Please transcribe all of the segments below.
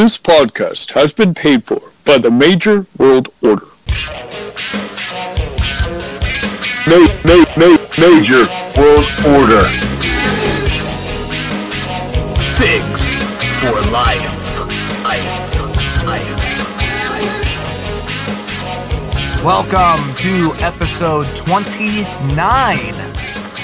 This podcast has been paid for by the Major World Order. Ma- ma- ma- major World Order. Figs for life. Life. Life. Welcome to episode 29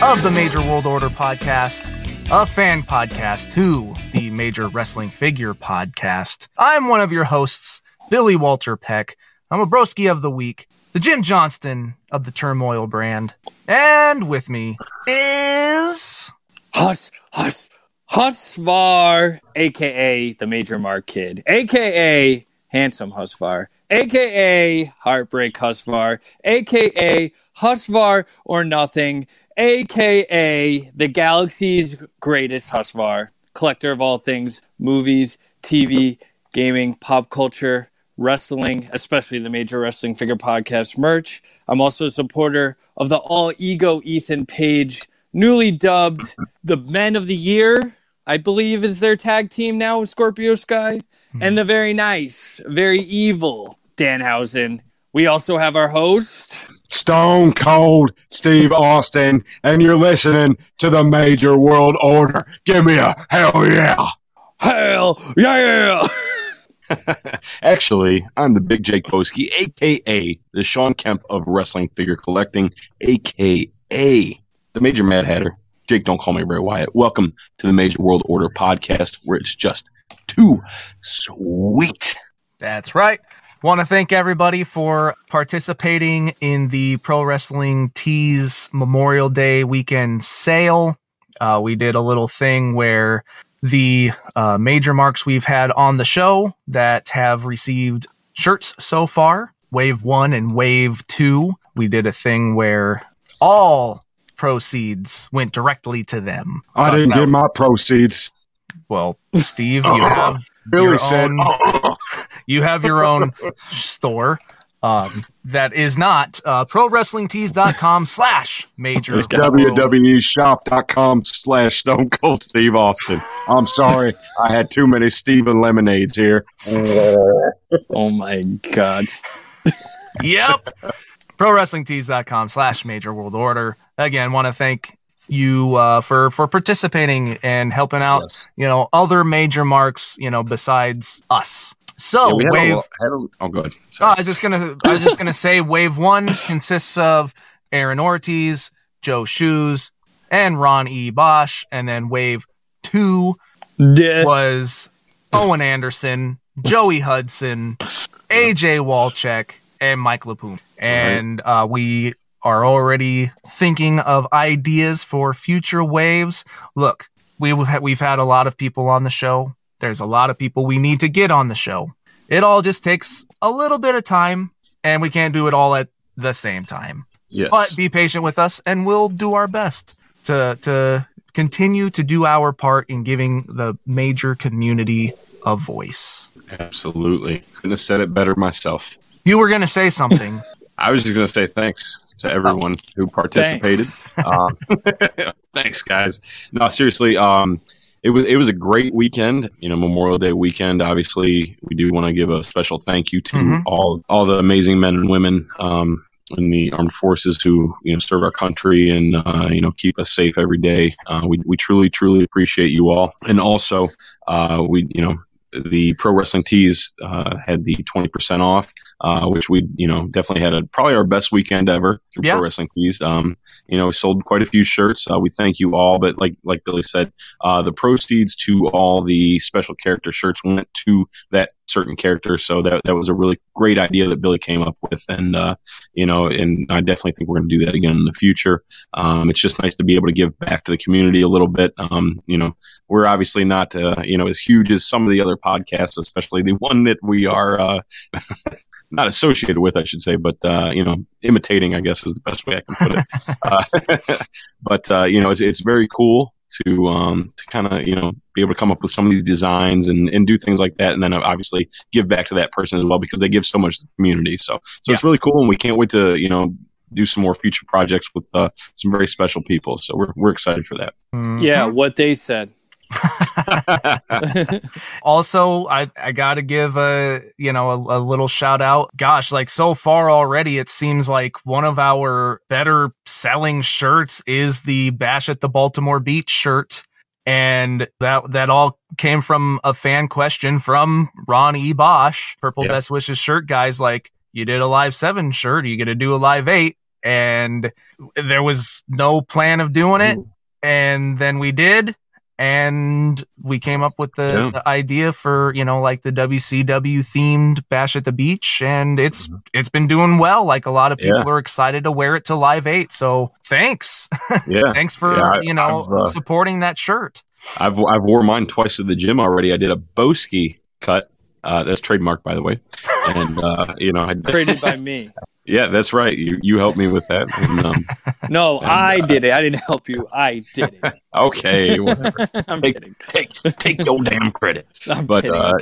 of the Major World Order podcast, a fan podcast to the Major Wrestling Figure podcast. I'm one of your hosts, Billy Walter Peck. I'm a broski of the week, the Jim Johnston of the Turmoil brand. And with me is. Hus, Hus, Husvar, aka the Major Mark Kid, aka Handsome Husvar, aka Heartbreak Husvar, aka Husvar or Nothing, aka the galaxy's greatest Husvar, collector of all things movies, TV, gaming, pop culture, wrestling, especially the Major Wrestling Figure Podcast merch. I'm also a supporter of the All Ego Ethan Page, newly dubbed the Men of the Year. I believe is their tag team now with Scorpio Sky, hmm. and the very nice, very evil Danhausen. We also have our host. Stone Cold Steve Austin, and you're listening to the Major World Order. Give me a hell yeah. Hell yeah! Actually, I'm the Big Jake Boski, aka the Sean Kemp of Wrestling Figure Collecting, aka the Major Mad Hatter. Jake, don't call me Ray Wyatt. Welcome to the Major World Order podcast, where it's just too sweet. That's right. Want to thank everybody for participating in the Pro Wrestling Tees Memorial Day weekend sale. Uh, we did a little thing where the uh, major marks we've had on the show that have received shirts so far, Wave 1 and Wave 2, we did a thing where all proceeds went directly to them. I didn't get my proceeds. well, Steve, you have Billy your said, own- "Oh." You have your own store um, that is not uh, prowrestlingtees.com slash major It's www.shop.com slash Stone Cold Steve Austin. I'm sorry, I had too many Steven lemonades here. Oh my god. yep prowrestlingtees.com slash major world order again want to thank you uh, for for participating and helping out Yes. you know other major marks you know besides us so Yeah, we had a wave had a- oh, good. Oh, I was just gonna. I was just gonna say, Wave One consists of Aaron Ortiz, Joe Shoes, and Ron E. Bosch, and then Wave Two Yeah. was Owen Anderson, Joey Hudson, AJ Walchek, and Mike Lapoon. And uh, we are already thinking of ideas for future waves. Look, we've we've had a lot of people on the show. There's a lot of people we need to get on the show. It all just takes a little bit of time, and we can't do it all at the same time. Yes. But be patient with us, and we'll do our best to to continue to do our part in giving the major community a voice. Absolutely. Couldn't have said it better myself. You were going to say something. I was just going to say thanks to everyone who participated. Thanks. Um, thanks, guys. No, seriously. Um, it was it was a great weekend. You know, Memorial Day weekend. Obviously, we do want to give a special thank you to Mhm. all all the amazing men and women um, in the armed forces who you know serve our country and uh, you know keep us safe every day. Uh, we we truly truly appreciate you all, and also uh, we you know the pro wrestling tees uh, had the 20% off uh, which we you know definitely had a probably our best weekend ever through Yeah. pro wrestling tees um, you know we sold quite a few shirts uh, we thank you all but like like billy said uh, the proceeds to all the special character shirts went to that certain character so that, that was a really great idea that billy came up with. And uh, you know and i definitely think we're going to do that again in the future. Um, it's just nice to be able to give back to the community a little bit. Um, you know we're obviously not uh, you know as huge as some of the other podcasts especially the one that we are uh, not associated with, I should say, but uh, you know, imitating, I guess, is the best way I can put it. uh, but uh, you know, it's, it's very cool to um, to kind of you know be able to come up with some of these designs and, and do things like that, and then obviously give back to that person as well because they give so much to the community. So so it's really cool, and we can't wait to you know do some more future projects with uh, some very special people. So we're we're excited for that. Mhm. Yeah, what they said. also, I, I got to give a, you know, a, a little shout out. Gosh, like so far already, it seems like one of our better selling shirts is the Bash at the Baltimore Beach shirt. And that, that all came from a fan question from Ron E. Bosch, Purple Yep. Best Wishes shirt guys. Like, you did a live seven shirt. Are you to do a live eight? And there was no plan of doing it. And then we did. And we came up with the, Yeah. the idea for, you know, like the WCW themed bash at the beach. And it's, it's been doing well. Like a lot of people Mm-hmm. Yeah. are excited to wear it to live eight. So thanks. Yeah, thanks for, Yeah, I- you know, uh, supporting that shirt. I've I've wore mine twice at the gym already. I did a Boski cut. Uh, that's trademark, by the way. And uh, you know, I, Created by me. Yeah, that's right. You you helped me with that. And, um, No, And, I uh, did it. I didn't help you. I did it. okay, whatever. I'm Take- kidding. take take your damn credit. I'm But kidding. uh, I'm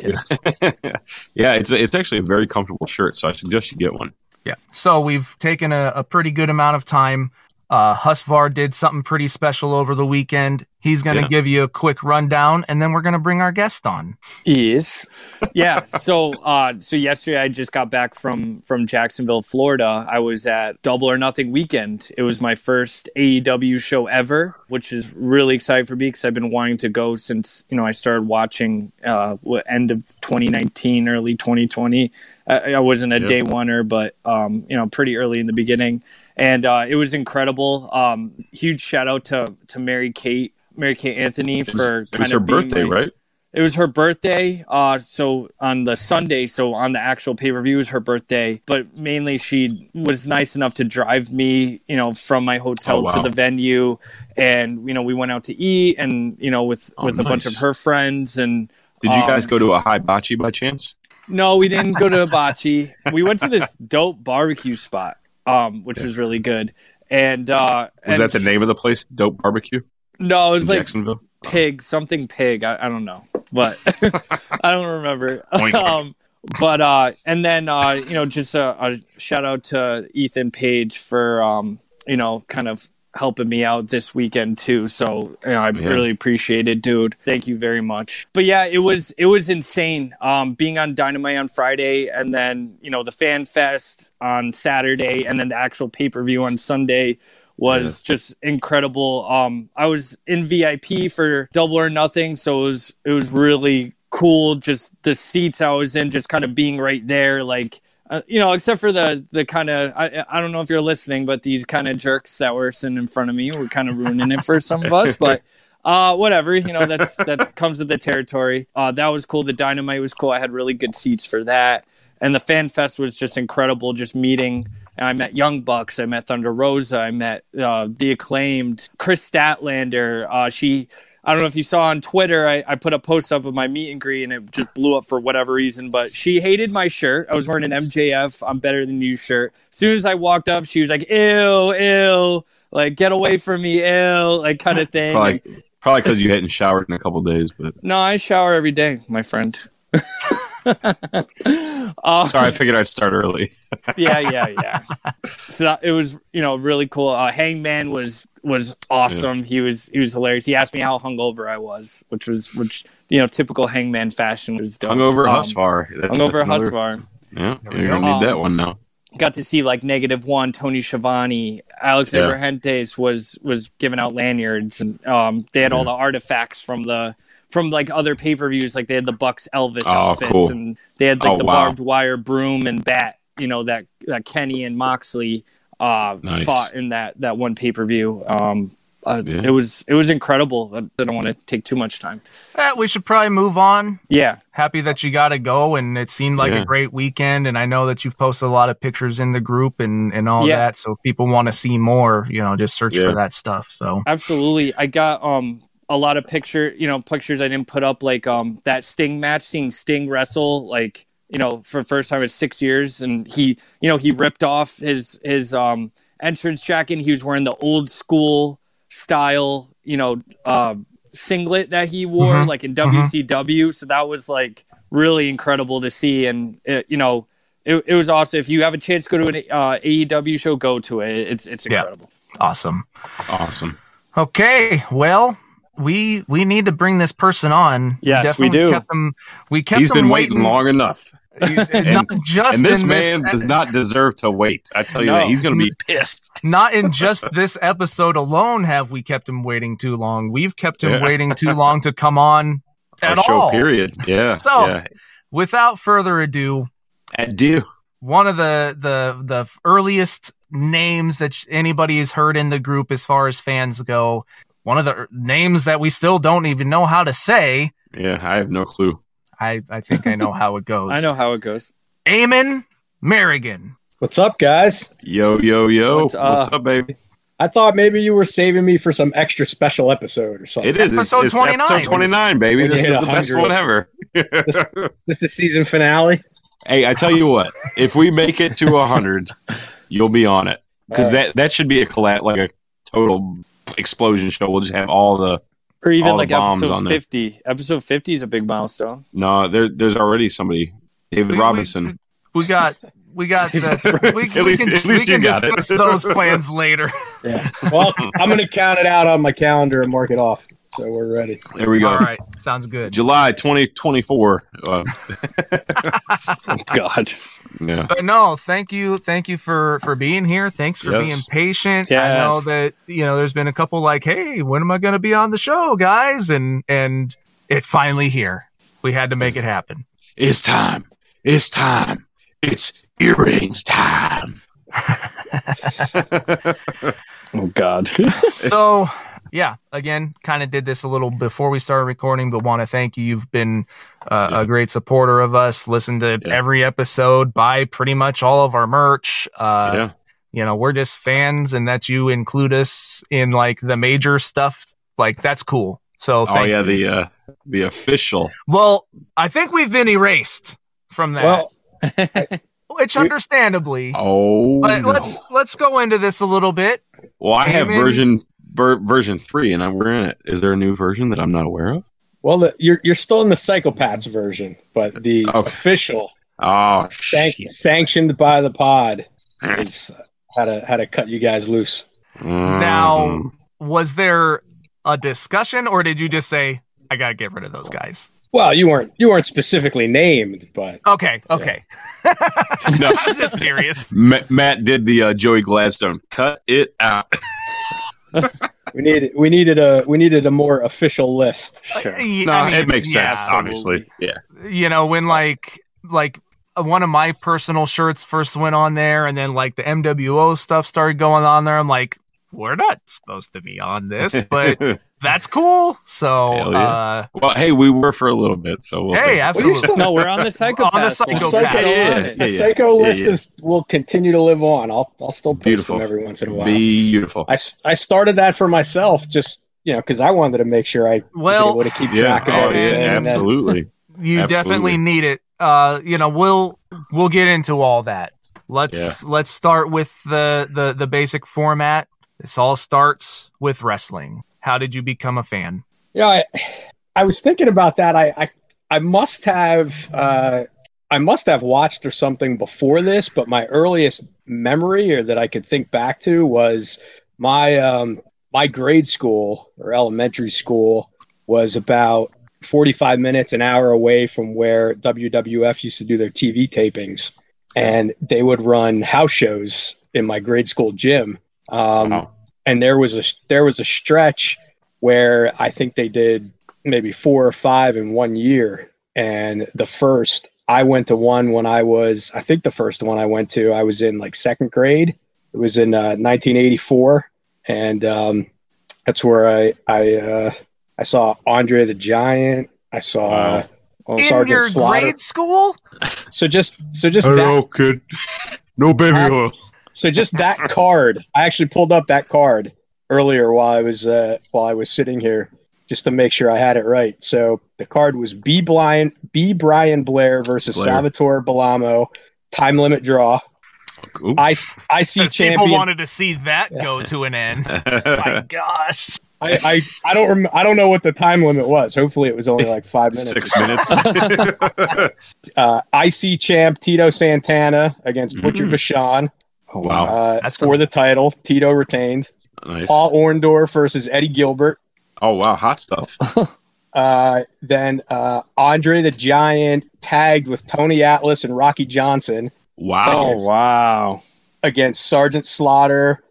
kidding. yeah, it's it's actually a very comfortable shirt, so I suggest you get one. Yeah. So we've taken a, a pretty good amount of time. Uh, Husvar did something pretty special over the weekend. He's going to Yeah. give you a quick rundown and then we're going to bring our guest on. Yes. Yeah. So uh so yesterday I just got back from from Jacksonville, Florida. I was at Double or Nothing weekend. It was my first AEW show ever, which is really exciting for me because I've been wanting to go since, you know, I started watching uh end of 2019, early 2020. I, I wasn't a Yep. day oneer, but um, you know, pretty early in the beginning. And uh, it was incredible. Um, huge shout out to to Mary Kate, Mary Kate Anthony It was, for it was her being birthday, my- right? it was her birthday. Uh, so on the Sunday, so on the actual pay per view was her birthday. But mainly, she was nice enough to drive me, you know, from my hotel Oh, wow. to the venue, and you know, we went out to eat, and you know, with Oh, with a bunch of her friends, and Did you um, guys go to a hibachi by chance? no, we didn't go to a Hibachi. we went to this dope barbecue spot, um, which was really good. And uh, Was and that the name of the place? Dope Barbecue No, it was like Jacksonville. pig something pig I, I don't know but i don't remember um but uh and then uh you know just a, a shout out to ethan page for um you know kind of helping me out this weekend too so you know, i Yeah. really appreciate it dude thank you very much but yeah it was it was insane um being on dynamite on friday and then you know the fan fest on saturday and then the actual pay-per-view on sunday was just incredible. Um, I was in VIP for Double or Nothing, so it was it was really cool. Just the seats I was in, just kind of being right there, like uh, you know, except for the the kind of I, I don't know if you're listening, but these kind of jerks that were sitting in front of me were kind of ruining it for some of us, but. Uh, whatever, you know, that's that comes with the territory. Uh, that was cool. The dynamite was cool. I had really good seats for that, and the fan fest was just incredible. Just meeting, I met Young Bucks, I met Thunder Rosa, I met uh, the acclaimed Kris Statlander. Uh, she, I don't know if you saw on Twitter, I, I put a post up of my meet and greet, and it just blew up for whatever reason. But she hated my shirt. I was wearing an MJF "I'm better than you" shirt. As soon as I walked up, she was like, "Ew, ew." Like get away from me, ew, like kind of thing. Probably probably because you hadn't showered in a couple days. But No, I shower every day, my friend. uh, sorry, I figured I'd start early. yeah, yeah, yeah. So it was, you know, really cool. Uh, Hangman was was awesome. He was he was hilarious. He asked me how hungover I was, which was which you know typical Hangman fashion was dope. Hungover Um, Husvar. That's, Hungover that's another- Husvar. Yeah, you're go. gonna need that Um, one now. Got to see like negative one. Tony Schiavone, Alex Yeah. Abrahantes was was giving out lanyards, and um, they had all the artifacts from the from like other pay per views. Like they had the Bucks Elvis Oh, outfits, cool. and they had like Oh, the wow. barbed wire broom and bat. You know that that Kenny and Moxley uh, Nice. fought in that that one pay per view. Um, uh, Yeah. It was it was incredible. I I don't want to take too much time. Eh, we should probably move on. Yeah, Happy that you got to go, and it seemed like Yeah. a great weekend. And I know that you've posted a lot of pictures in the group and and all Yeah. that. So if people want to see more, you know, just search Yeah. for that stuff. So absolutely. I got um a lot of picture, you know, pictures I didn't put up like um that Sting match, seeing Sting wrestle like you know for the first time in six years, and he you know he ripped off his his um entrance jacket. He was wearing the old school style, you know, uh, singlet that he wore Mhm. like in WCW. So that was like really incredible to see, and it, you know. It, it was awesome. If you have a chance to go to an uh, AEW show, go to it. It's it's Yeah. incredible. awesome. Awesome. Okay, well, we we need to bring this person on. Yes, we definitely do. Kept them, we kept He's them been waiting long enough. not just and this in man this, does not deserve to wait. I tell you No. that he's going to be pissed. not in just this episode alone have we kept him waiting too long. We've kept him Yeah. waiting too long to come on at Our show all. period. Yeah. So- yeah. Without further ado, Adieu. one of the the the earliest names that anybody has heard in the group as far as fans go. One of the names that we still don't even know how to say. Yeah, I have no clue. I, I think I know how it goes. I know how it goes. Eamon Merrigan. What's up, guys? Yo, yo, yo. What's What's, up? up, baby? I thought maybe you were saving me for some extra special episode or something. It is. It's, Episode it's 29. episode 29, baby. When This is the best one ever. This is the season finale. hey, I tell you what. If we make it to 100, you'll be on it. Because All right. that, that should be a collab, like a total explosion show. We'll just have all the. Or even All the like bombs episode on there. 50. Episode 50 is a big milestone. No, there, there's already somebody. David We- we- Robinson. We got we got the we, At we least- can, at we least you can got it. discuss those plans later. Yeah. Well, I'm going to count it out on my calendar and mark it off. So we're ready. there we go. All right, sounds good. July 2024. Uh, Oh, God. Yeah. But no, thank you, thank you for for being here. Thanks for Yes. being patient. I know that you know there's been a couple like, hey, when am I going to be on the show, guys? And and it's finally here. We had to make it happen. It's time. It's time. It's earrings time. Oh, God. so yeah again kind of did this a little before we started recording but want to thank you you've been uh, Yeah. a great supporter of us listen to Yeah. every episode buy pretty much all of our merch uh, yeah. you know we're just fans and that you include us in like the major stuff like that's cool so Oh yeah, you. the uh, the official. well i think we've been erased from that Well, which understandably Oh, but no. let's let's go into this a little bit Well, I have Amen. version ver- version three, and I'm, we're in it. Is there a new version that I'm not aware of? well, the, you're you're still in the psychopaths version, but the Okay. official, Oh, sanc- shit. sanctioned by the pod, is uh, how to how to cut you guys loose. Now, Mhm. was there a discussion or did you just say, I got to get rid of those guys? Well, you weren't you weren't specifically named, but Okay, okay. No. I'm just curious. Ma- Matt did the uh, Joey Gladstone. Cut it out. we needed we needed a we needed a more official list. Sure. Y- No, I mean, it makes sense. yeah. Obviously, yeah. You know, when like, like, uh, one of my personal shirts first went on there, and then like the MWO stuff started going on there. I'm like, we're not supposed to be on this, but that's cool. So, yeah. uh, well, hey, we were for a little bit, so we'll hey, take it. Well, absolutely. still- No, we're on the psychopath. On the The psycho, Yeah, yeah, the yeah, psycho yeah, list yeah. is will continue to live on. I'll I'll still post Beautiful. them every once in a while. beautiful. I, I started that for myself, just you know, because I wanted to make sure I Well, was able to keep Yeah. track of Oh, everything. yeah. and then- Absolutely. you Absolutely. definitely need it uh you know we'll we'll get into all that let's let's start with the the the basic format this all starts with wrestling how did you become a fan you know, I, I was thinking about that. I, I, I must have, uh, I must have watched or something before this, but my earliest memory or that I could think back to was my, um, my grade school or elementary school was about 45 minutes, an hour away from where WWF used to do their TV tapings. And they would run house shows in my grade school gym. Um, Wow. And there was a there was a stretch where I think they did maybe four or five in one year. And the first, I went to one when I was, I think the first one I went to, I was in like second grade. It was in uh, 1984, and um, that's where I I uh, I saw Andre the Giant. I saw. Wow. Uh, in Sergeant your Slaughter. grade school so just so just that kid. No baby oil. So just that card, I actually pulled up that card earlier while I was uh, while I was sitting here just to make sure I had it right. So the card was B. Brian B. Brian Blair versus Blair. Salvatore Bellomo, time limit draw. Ooh. I IC people champion. wanted to see that go to an end my gosh I, I I don't rem- I don't know what the time limit was. Hopefully it was only like five minutes. Six minutes. Uh, IC champ Tito Santana against Butcher Mhm. Vachon wow. uh, That's for cool. the title. Tito retained. Nice. Paul Orndorff versus Eddie Gilbert. Oh wow, hot stuff. Uh, then uh, Andre the Giant tagged with Tony Atlas and Rocky Johnson Wow. Oh wow. against Sergeant Slaughter,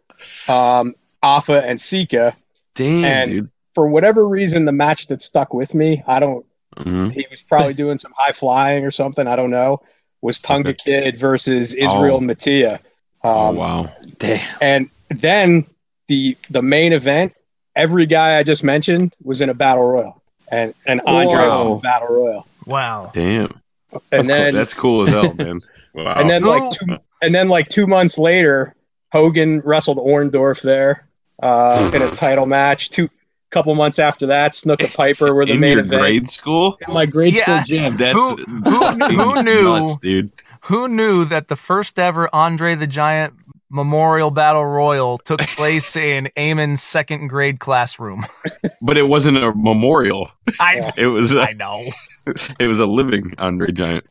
um, Afa, and Sika. Damn, and- dude. For whatever reason, the match that stuck with me, I don't. Mhm. He was probably doing some high flying or something. I don't know. Was Tonga Kid versus Israel Oh. Matia. Oh Um, wow. Damn. And then the the main event, every guy I just mentioned was in a battle royal, and and Andre Whoa. won the battle royal, Wow. Damn. and then That's cool as hell, man. Wow. and then like two, and then like two months later, Hogan wrestled Orndorff there uh, in a title match. Two couple months after that, Snuka Piper were the in main your event grade school? in my grade Yeah. school gym. That's Who- who- who knew? nuts, dude. Who knew that the first ever Andre the Giant Memorial Battle Royal took place in Eamon's second grade classroom? But it wasn't a memorial. I It was I a, know. it was a living Andre Giant.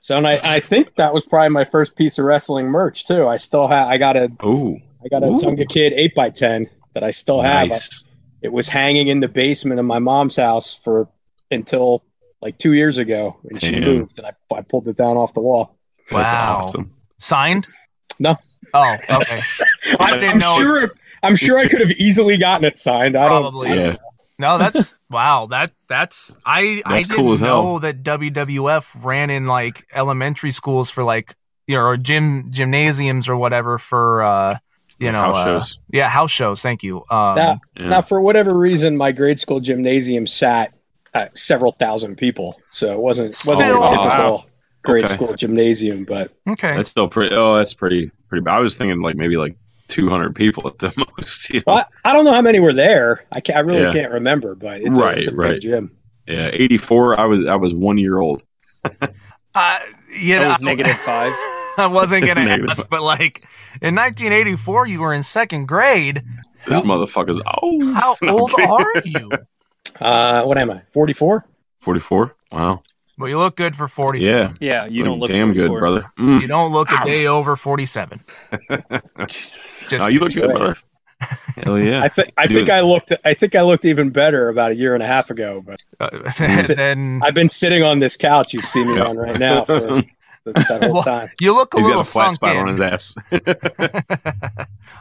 So and I, I think that was probably my first piece of wrestling merch too. I still have I got a Oh, I got a Ooh. Tonga Kid eight x ten that I still have. nice. It was hanging in the basement of my mom's house for until like two years ago, and she moved, and I, I pulled it down off the wall. That's Wow. awesome. Signed? No. Oh, okay. I didn't I'm know. sure. I'm sure I could have easily gotten it signed. I don't. Probably. Yeah. No, that's wow. That that's I I That's didn't cool as hell. know that WWF ran in like elementary schools for like you know or gym gymnasiums or whatever for uh you know house uh, shows. yeah house shows. Thank you. Um, Now, Yeah. now, for whatever reason, my grade school gymnasium sat at several thousand people, so it wasn't wasn't Still- a typical wow. grade Okay. school gymnasium. But okay. That's still pretty. Oh, that's pretty pretty. bad. I was thinking like maybe like 200 people at the most. you know? well, I, I don't know how many were there. I, can't, I really Yeah. can't remember, but it's, a, Right, it's a big right. gym. Yeah, 84. I was I was one year old. Uh, you That know, was negative five. I wasn't gonna Negative ask, but like in 1984, you were in second grade. This motherfucker's old. How old are you? Uh, what am I? Forty four. 44. Wow. Well, you look good for 40. Yeah. Yeah, you don't look damn good, brother. Mm. You don't look a day over 47. Jesus. Just No, you look good, brother. Hell yeah. I think I Dude. think I looked I think I looked even better about a year and a half ago. But uh, then I've been sitting on this couch you see me Yeah. on right now for that that whole Well, time. you look a He's little got a flat spot in. on his ass.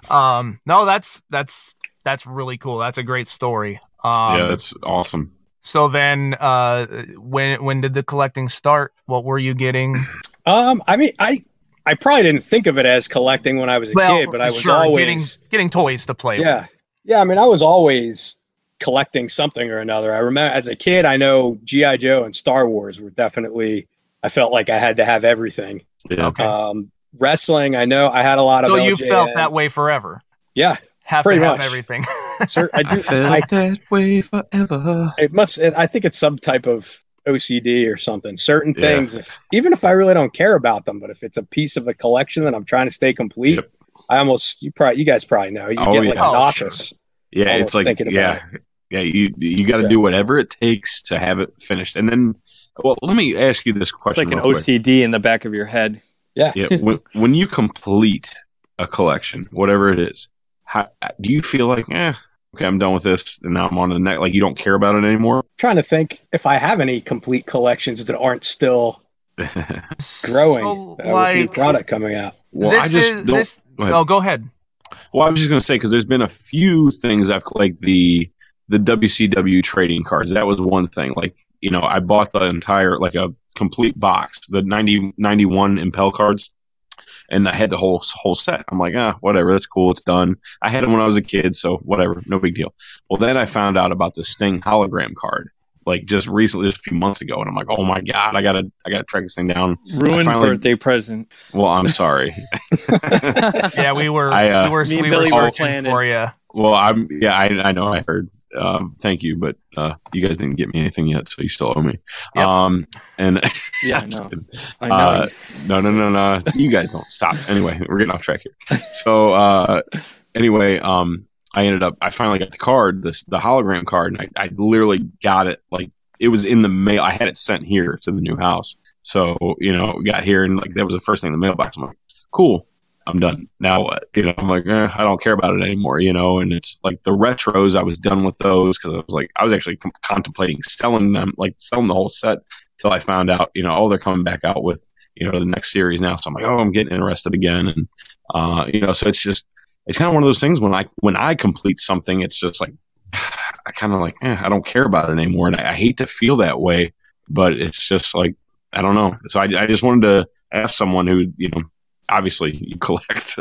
um, no, that's that's that's really cool. That's a great story. Um, yeah, that's awesome. so then, uh, when when did the collecting start? What were you getting? Um, I mean, I I probably didn't think of it as collecting when I was a kid, but I was sure, always getting getting toys to play yeah, with. yeah. I mean, I was always collecting something or another. I remember as a kid, I know GI Joe and Star Wars were definitely. I felt like I had to have everything. Yeah. Okay. Um, wrestling, I know I had a lot of. so you LJN. felt that way forever. Yeah, Have Pretty to have much. everything. sir, I I do. felt I, that way forever. it must. It, I think it's some type of OCD or something. Certain Yeah. things, if even if I really don't care about them, but if it's a piece of a collection that I'm trying to stay complete, Yep. I almost you probably you guys probably know you Oh, get yeah. like Oh, nauseous. Yeah, it's like thinking about yeah, yeah. You you got to So- do whatever it takes to have it finished, and then. Well, let me ask you this question. It's question. like an real quick. OCD in the back of your head. Yeah, when when you complete a collection, whatever it is, how, do you feel like, eh, okay, I'm done with this, and now I'm on to the next? Like you don't care about it anymore? trying to think if I have any complete collections that aren't still growing So, uh, with new product coming out. well, this I just is don't. this. go ahead. Oh, go ahead. Well, I was just gonna say because there's been a few things I've like the the WCW trading cards. That was one thing. Like you know, I bought the entire like a complete box, the 90, 91 Impel cards, and I had the whole whole set. I'm like, ah, whatever, that's cool, it's done. I had them when I was a kid, so whatever, no big deal. Well, then I found out about the Sting hologram card. Like just recently, just a few months ago, and I'm like, "Oh my god, I gotta, I gotta track this thing down." Ruined finally- birthday present. Well, I'm sorry. Yeah, we were I, uh, we were, we were were searching planning. for you. Well, I'm yeah, I, I know I heard. Um, thank you, but uh, you guys didn't get me anything yet, so you still owe me. Yep. Um, and Yeah, I know. I know. Uh, no, no, no, no, you guys don't stop. Anyway, we're getting off track here. So uh, anyway, um, I ended up I finally got the card, this the hologram card, and I, I literally got it like it was in the mail. I had it sent here to the new house. So you know, got here and like that was the first thing in the mailbox. I'm like, cool. I'm done. Now what? You know, I'm like, eh, I don't care about it anymore. You know, and it's like the retros. I was done with those because I was like, I was actually contemplating selling them, like selling the whole set, till I found out, you know, oh, they're coming back out with you know the next series now. So I'm like, oh, I'm getting interested again, and uh, you know, so it's just it's kind of one of those things when I when I complete something, it's just like I kind of like eh, I don't care about it anymore, and I, I hate to feel that way, but it's just like I don't know. So I, I just wanted to ask someone who you know obviously you collect,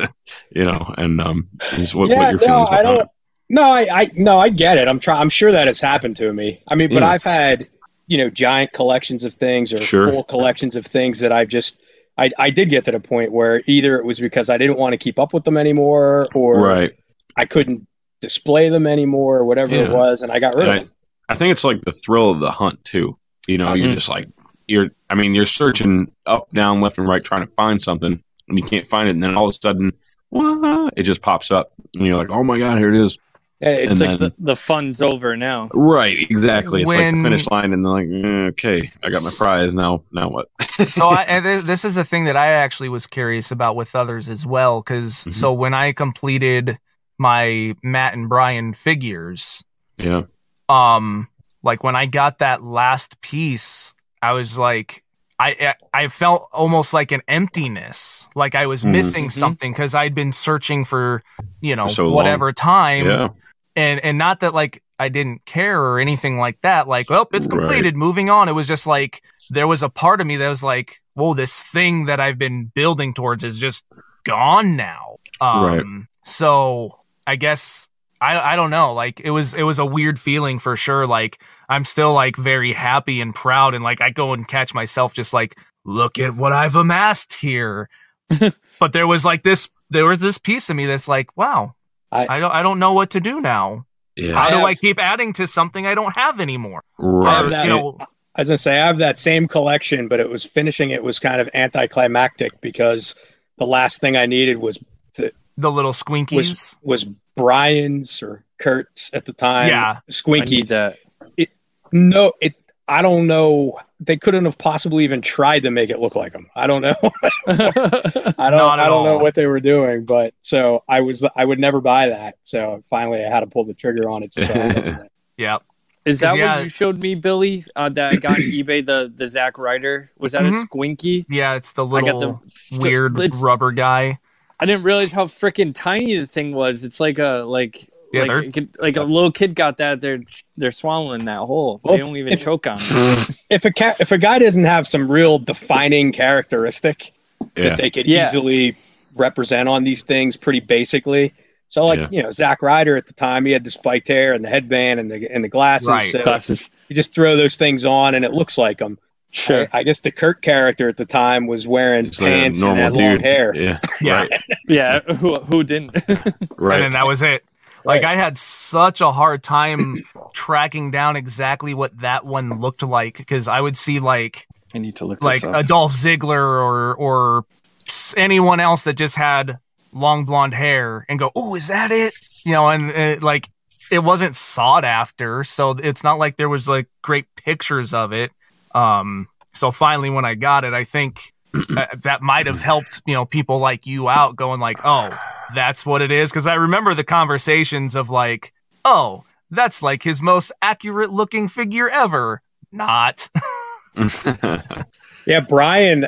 you know, and um, is what, yeah, what your no, feelings I don't. No, I, I, no, I get it. I'm trying. I'm sure that has happened to me. I mean, but Yeah. I've had, you know, giant collections of things or Sure. full collections of things that I've just. I, I did get to the point where either it was because I didn't want to keep up with them anymore, or Right. I couldn't display them anymore, or whatever it was, and I got rid And of I, them. I think it's like the thrill of the hunt too. You know, you're Mhm. just like you're. I mean, you're searching up, down, left, and right, trying to find something, and you can't find it, and then all of a sudden, "Wah," it just pops up, and you're like, "Oh my god, here it is!" It's And like like then- the, the fun's over now. Right, exactly. It's like the finish line, and they're like, "Mm, "Okay, I got my prize now. Now what?" so I, and this, this is a thing that I actually was curious about with others as well. because Mhm. so when I completed my Matt and Brian figures, yeah, um, like when I got that last piece, I was like, I I felt almost like an emptiness, like I was Mhm. missing Mhm. something because I'd been searching for you know For so long. whatever time, yeah, and and not that like I didn't care or anything like that. Like, well, it's Right. completed. Moving on. It was just like there was a part of me that was like, whoa, this thing that I've been building towards is just gone now. Um, Right. So I guess I I don't know. Like it was it was a weird feeling for sure. Like I'm still like very happy and proud, and like I go and catch myself just like look at what I've amassed here. but there was like this there was this piece of me that's like, wow, I- I, don't I don't know what to do now. yeah, How I do have- I keep adding to something I don't have anymore? I right. have that- you know, I was gonna say I have that same collection, but it was finishing it was kind of anticlimactic because the last thing I needed was the little squinkies. was Brian's or Curt's at the time. Yeah. I Squinky. need that. No, it. I don't know. They couldn't have possibly even tried to make it look like them. I don't know. I don't. I don't know what they were doing, but so I was. I would never buy that. So finally, I had to pull the trigger on it. Just so I ended up with it. yeah. Is that Yeah, what you showed me, Billy? Uh, that I got on eBay the the Zack Ryder. Was that Mhm. a squinky? Yeah, it's the I got little weird it's- rubber guy. I didn't realize how freaking tiny the thing was. It's like a like Yeah, like they're- it could- like a little kid got that. They're they're swallowing that whole. Well, they don't even if- choke on it. if a ca- if a guy doesn't have some real defining characteristic yeah, that they could Yeah. easily represent on these things pretty basically. So like Yeah. you know Zack Ryder at the time, he had the spiked hair and the headband and the and the glasses. Right. So Glasses. you just throw those things on and it looks like him. Sure. I, I guess the Curt character at the time was wearing It's like pants and had long dude. hair. Yeah, Yeah. right, Yeah. Who, who didn't? right. And then that was it. Like Right. I had such a hard time tracking down exactly what that one looked like because I would see like I need to look like this up. A Dolph Ziggler or or anyone else that just had long blonde hair and go, "Oh, is that it?" You know, and uh, like it wasn't sought after, so it's not like there was like great pictures of it. Um, so finally, when I got it, I think uh, that might have helped you know people like you out, going like, "Oh, that's what it is," because I remember the conversations of like, "Oh, that's like his most accurate looking figure ever." Not. Yeah, Brian.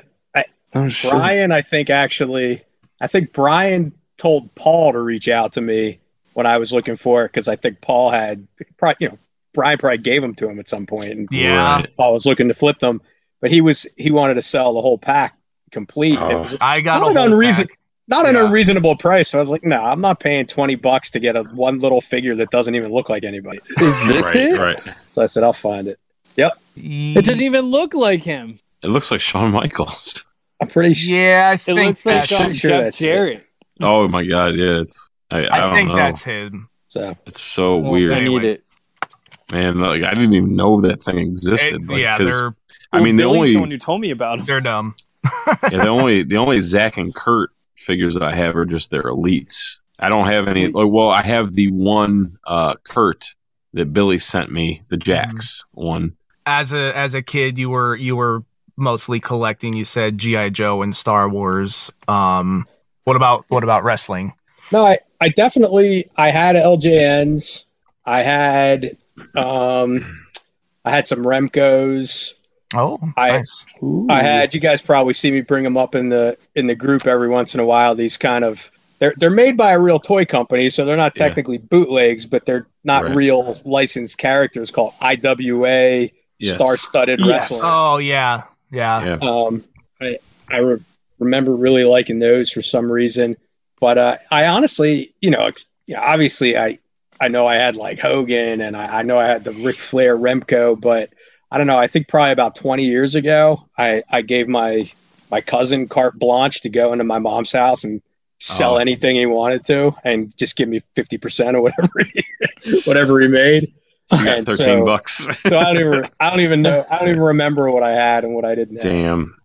oh, Brian, I think actually, I think Brian told Paul to reach out to me when I was looking for it because I think Paul had, probably, you know, Brian probably gave them to him at some point, and Yeah. Right. Paul was looking to flip them, but he was he wanted to sell the whole pack complete. Oh. was I got not a an whole unreason, pack. not an Yeah. unreasonable price. So I was like, no, I'm not paying twenty bucks to get a one little figure that doesn't even look like anybody. Is this right, it? right. So I said, I'll find it. Yep. It doesn't even look like him. It looks like Shawn Michaels. I'm pretty sure. Yeah, I think It think looks like that's, I'm um, sure Jeff that's it. Jarrett. Oh my god, yeah, it's. I, I, I, don't think know. that's him. So It's so Oh, weird, I need Anyway. it. Man. Like I didn't even know that thing existed. It- like, yeah, 'cause, they're I mean, the only the one who told me about him. they're dumb. yeah, the only the only Zack and Curt figures that I have are just their elites. I don't have any. Like, well, I have the one uh, Curt that Billy sent me, the Jax one. As a as a kid, you were you were mostly collecting. You said GI Joe and Star Wars. Um, What about what about wrestling? No, I, I definitely I had LJNs. I had um I had some Remcos. Oh, I- nice. I had you guys probably see me bring them up in the in the group every once in a while. These kind of they're they're made by a real toy company, so they're not Yeah. technically bootlegs, but they're not Right. real licensed characters called IWA Yes. Star Studded Yes. Wrestling. Oh yeah, yeah. Yeah. Um, I I re- remember really liking those for some reason, but uh, I honestly, you know, ex- obviously, I I know I had like Hogan and I, I know I had the Ric Flair Remco, but I don't know. I think probably about twenty years ago, I I gave my my cousin carte blanche to go into my mom's house and sell Oh. anything he wanted to and just give me 50% or whatever he, whatever he made You got And thirteen so- bucks. so i don't even i don't even know i don't even remember what i had and what i didn't have Damn.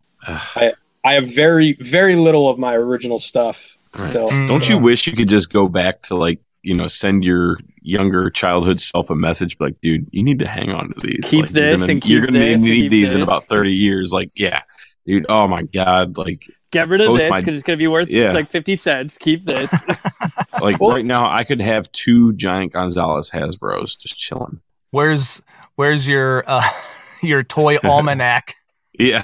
I have very, very little of my original stuff Right. still. Mm. Don't you wish you could just go back to like you know send your younger childhood self a message like dude you need to hang on to these Keep like, you're this gonna- and you're keep gonna this need keep these in about 30 years like yeah dude oh my god like Get rid of Both this my- because it's going to be worth Yeah. like 50 cents. Keep this. like Well- right now i could have two giant gonzalez hasbros just chilling Where's where's your uh, your toy almanac? yeah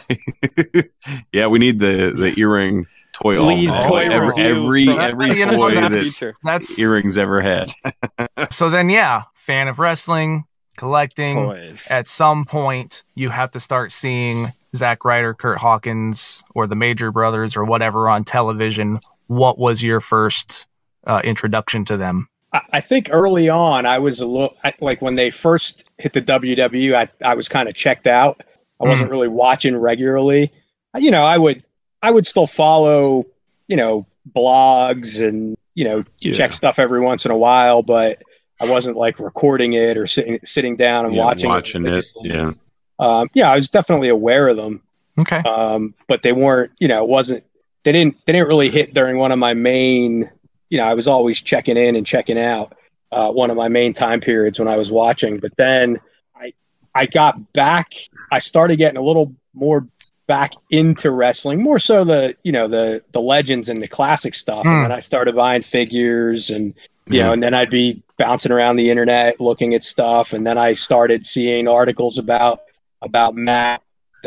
yeah we need the the earring toy Lee's almanac. toy every every, from- every You toy that's- that That's earrings ever had so. Then yeah, fan of wrestling, collecting. Toys. At some point, you have to start seeing Zack Ryder, Curt Hawkins, or the Major Brothers, or whatever on television. What was your first uh, introduction to them? I, I think early on, I was a little like when they first hit the WWE, I, I was kind of checked out. I wasn't really watching regularly. You know, I would, I would still follow, you know, blogs and you know Yeah. check stuff every once in a while, but I wasn't like recording it or sitting sitting down and Yeah, watching, watching it religiously. yeah Um, yeah, I was definitely aware of them. Okay. um, but they weren't you know it wasn't they didn't they didn't really hit during one of my main you know i was always checking in and checking out uh, one of my main time periods when i was watching but then i i got back i started getting a little more back into wrestling more so the you know the the legends and the classic stuff Hmm. and then i started buying figures and you know and then i'd be bouncing around the internet looking at stuff and then i started seeing articles about about matt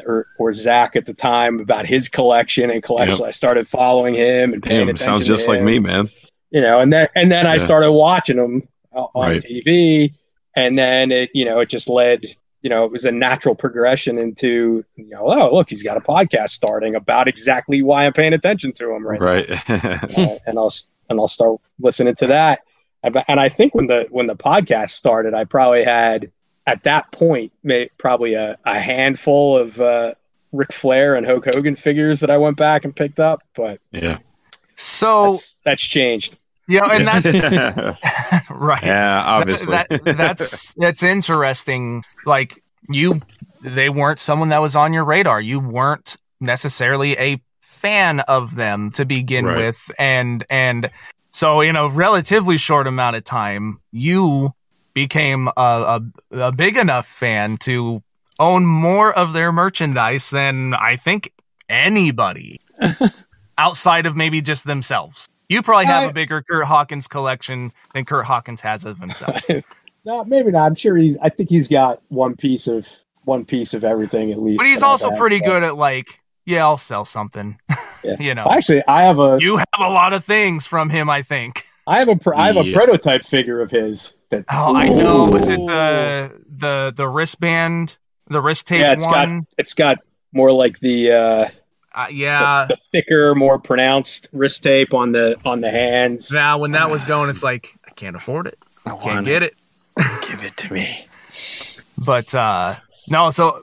or, or Zack at the time about his collection and collection. I started following him and paying damn attention. sounds just like me man You know, and then and then I started watching him on Right. TV, and then it you know it just led. You know, it was a natural progression into you know, oh look, he's got a podcast starting about exactly why I'm paying attention to him right, right now. Uh, and I'll and I'll start listening to that. And and I think when the when the podcast started, I probably had at that point may, probably a, a handful of uh, Ric Flair and Hulk Hogan figures that I went back and picked up, but yeah So that's, that's changed. Yeah, and that's right. yeah obviously That, that's that's interesting. Like you, they weren't someone that was on your radar. You weren't necessarily a fan of them to begin Right. with, and and so in a relatively short amount of time, you became a, a, a big enough fan to own more of their merchandise than I think anybody outside of maybe just themselves. You probably have I- a bigger Curt Hawkins collection than Curt Hawkins has of himself. No, maybe not. I'm sure he's. I think he's got one piece of one piece of everything at least. But he's also had, pretty but- good at like, yeah, I'll sell something. Yeah. you know, Actually, I have a you have a lot of things from him. I think. I have a pr- I have a Yeah. prototype figure of his that Oh, I know. Was it the the the wristband, the wrist tape yeah, it's one? got it's got more like the uh uh, yeah. the, the thicker, more pronounced wrist tape on the on the hands. Now, when that was going, it's like I can't afford it. I Can't want get it. Give it to me. But uh no. So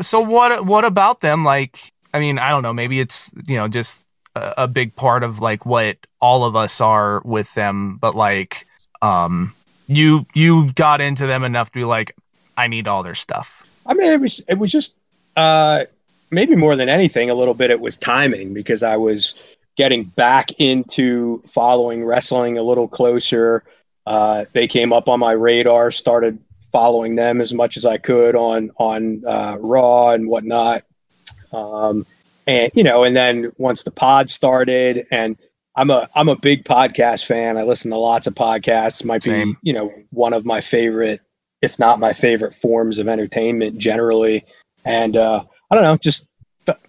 so what? What about them? Like, I mean, I don't know. Maybe it's you know just a, a big part of like what all of us are with them. But like, um, you you got into them enough to be like, I need all their stuff. I mean, it was it was just uh, maybe more than anything, a little bit. It was timing because I was getting back into following wrestling a little closer. Uh, they came up on my radar. Started following them as much as I could on on uh, Raw and whatnot. Um, and you know, and then once the pod started, and I'm a I'm a big podcast fan. I listen to lots of podcasts. Might Same. be you know one of my favorite, if not my favorite forms of entertainment generally. And uh, I don't know, just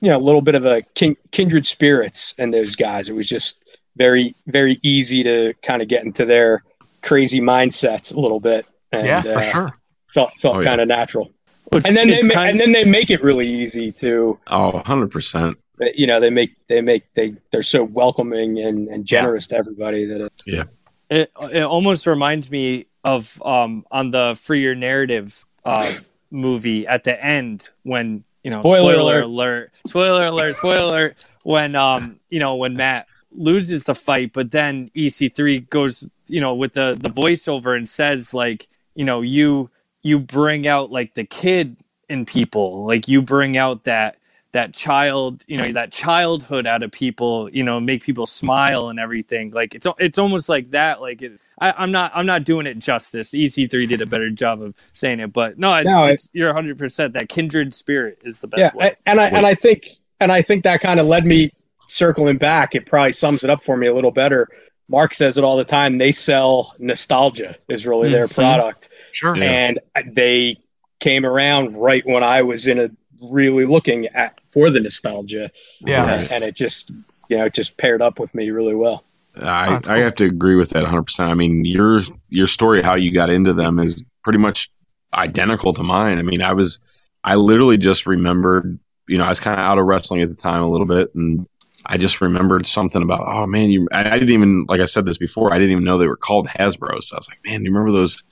you know, a little bit of a kin- kindred spirits in those guys. It was just very very easy to kind of get into their crazy mindsets a little bit. And, yeah, for uh, sure. Felt felt Oh, kind of natural. It's- And then they it's ma- and then they make it really easy to Oh, 100%. but, you know they make they make they they're so welcoming and, and generous to everybody that it, it, it almost reminds me of um on the free your narrative uh movie at the end when you know Spoiler spoiler, alert. alert. spoiler alert spoiler alert when um you know when matt loses the fight but then ec3 goes you know with the the voiceover and says like you know you you bring out like the kid in people like you bring out that that child you know that childhood out of people you know make people smile and everything like it's it's almost like that like it, I, i'm not i'm not doing it justice ec3 did a better job of saying it but no it's, No, it- it's you're 100% that kindred spirit is the best yeah way and I and I think and I think that kind of led me circling back. It probably sums it up for me a little better. Mark says it all the time. They sell nostalgia is really their Mhm. product, Sure. Yeah. and they came around right when I was in a really looking at for the nostalgia, Yeah. and, and it just you know it just paired up with me really well. I, That's I have to agree with that 100%. I mean, your your story, how you got into them, is pretty much identical to mine. I mean, I was, I literally just remembered, you know, I was kind of out of wrestling at the time a little bit, and I just remembered something about, oh man, you. I, I didn't even, like I said this before, I didn't even know they were called Hasbro. So I was like, man, you remember those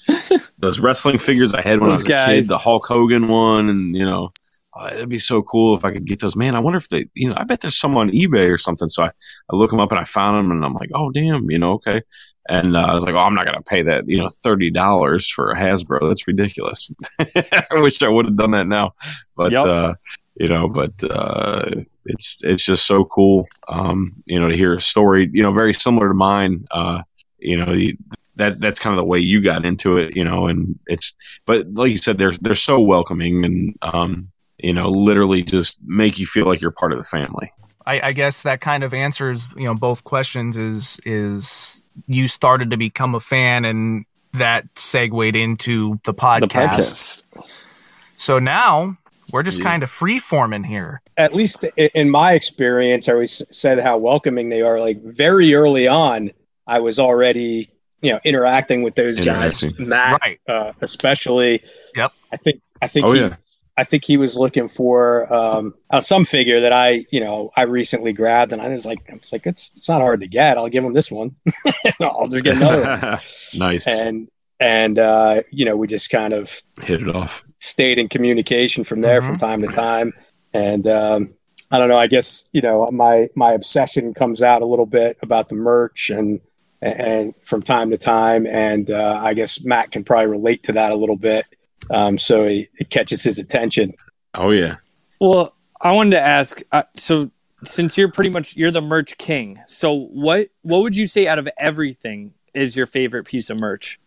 those wrestling figures I had when Those I was a kid, the Hulk Hogan one, and you know. Uh, it'd be so cool if I could get those. Man, I wonder if they, you know, I bet there's some on eBay or something. So I, I look them up and I found them and I'm like, oh, damn, you know, okay. And uh, I was like, oh, I'm not going to pay that, you know, $30 for a Hasbro. That's ridiculous. I wish I would have done that now. But, Yep. uh, you know, but uh, it's it's just so cool, um, you know, to hear a story, you know, very similar to mine. Uh, you know, the, that that's kind of the way you got into it, you know, and it's, but like you said, they're they're so welcoming and, um, you know, literally just make you feel like you're part of the family. I, I guess that kind of answers you know both questions. Is is you started to become a fan and that segued into the podcast. the podcast So now we're just Yeah. kind of free forming here. At least in my experience, I always said how welcoming they are. Like very early on, I was already you know interacting with those guys. Matt, Right. uh, especially. Yep. I think I think Oh he, yeah, I think he was looking for um, uh, some figure that I, you know, I recently grabbed, and I was like, I was like, it's it's not hard to get. I'll give him this one. I'll just get another one. nice. And and uh, you know, we just kind of Hit it off. stayed in communication from there from Mhm. time to time. And um, I don't know. I guess you know my my obsession comes out a little bit about the merch and and from time to time. And uh, I guess Matt can probably relate to that a little bit. Um, so he, it catches his attention. Oh yeah. Well, I wanted to ask. Uh, so, since you're pretty much you're the merch king, so what what would you say out of everything is your favorite piece of merch?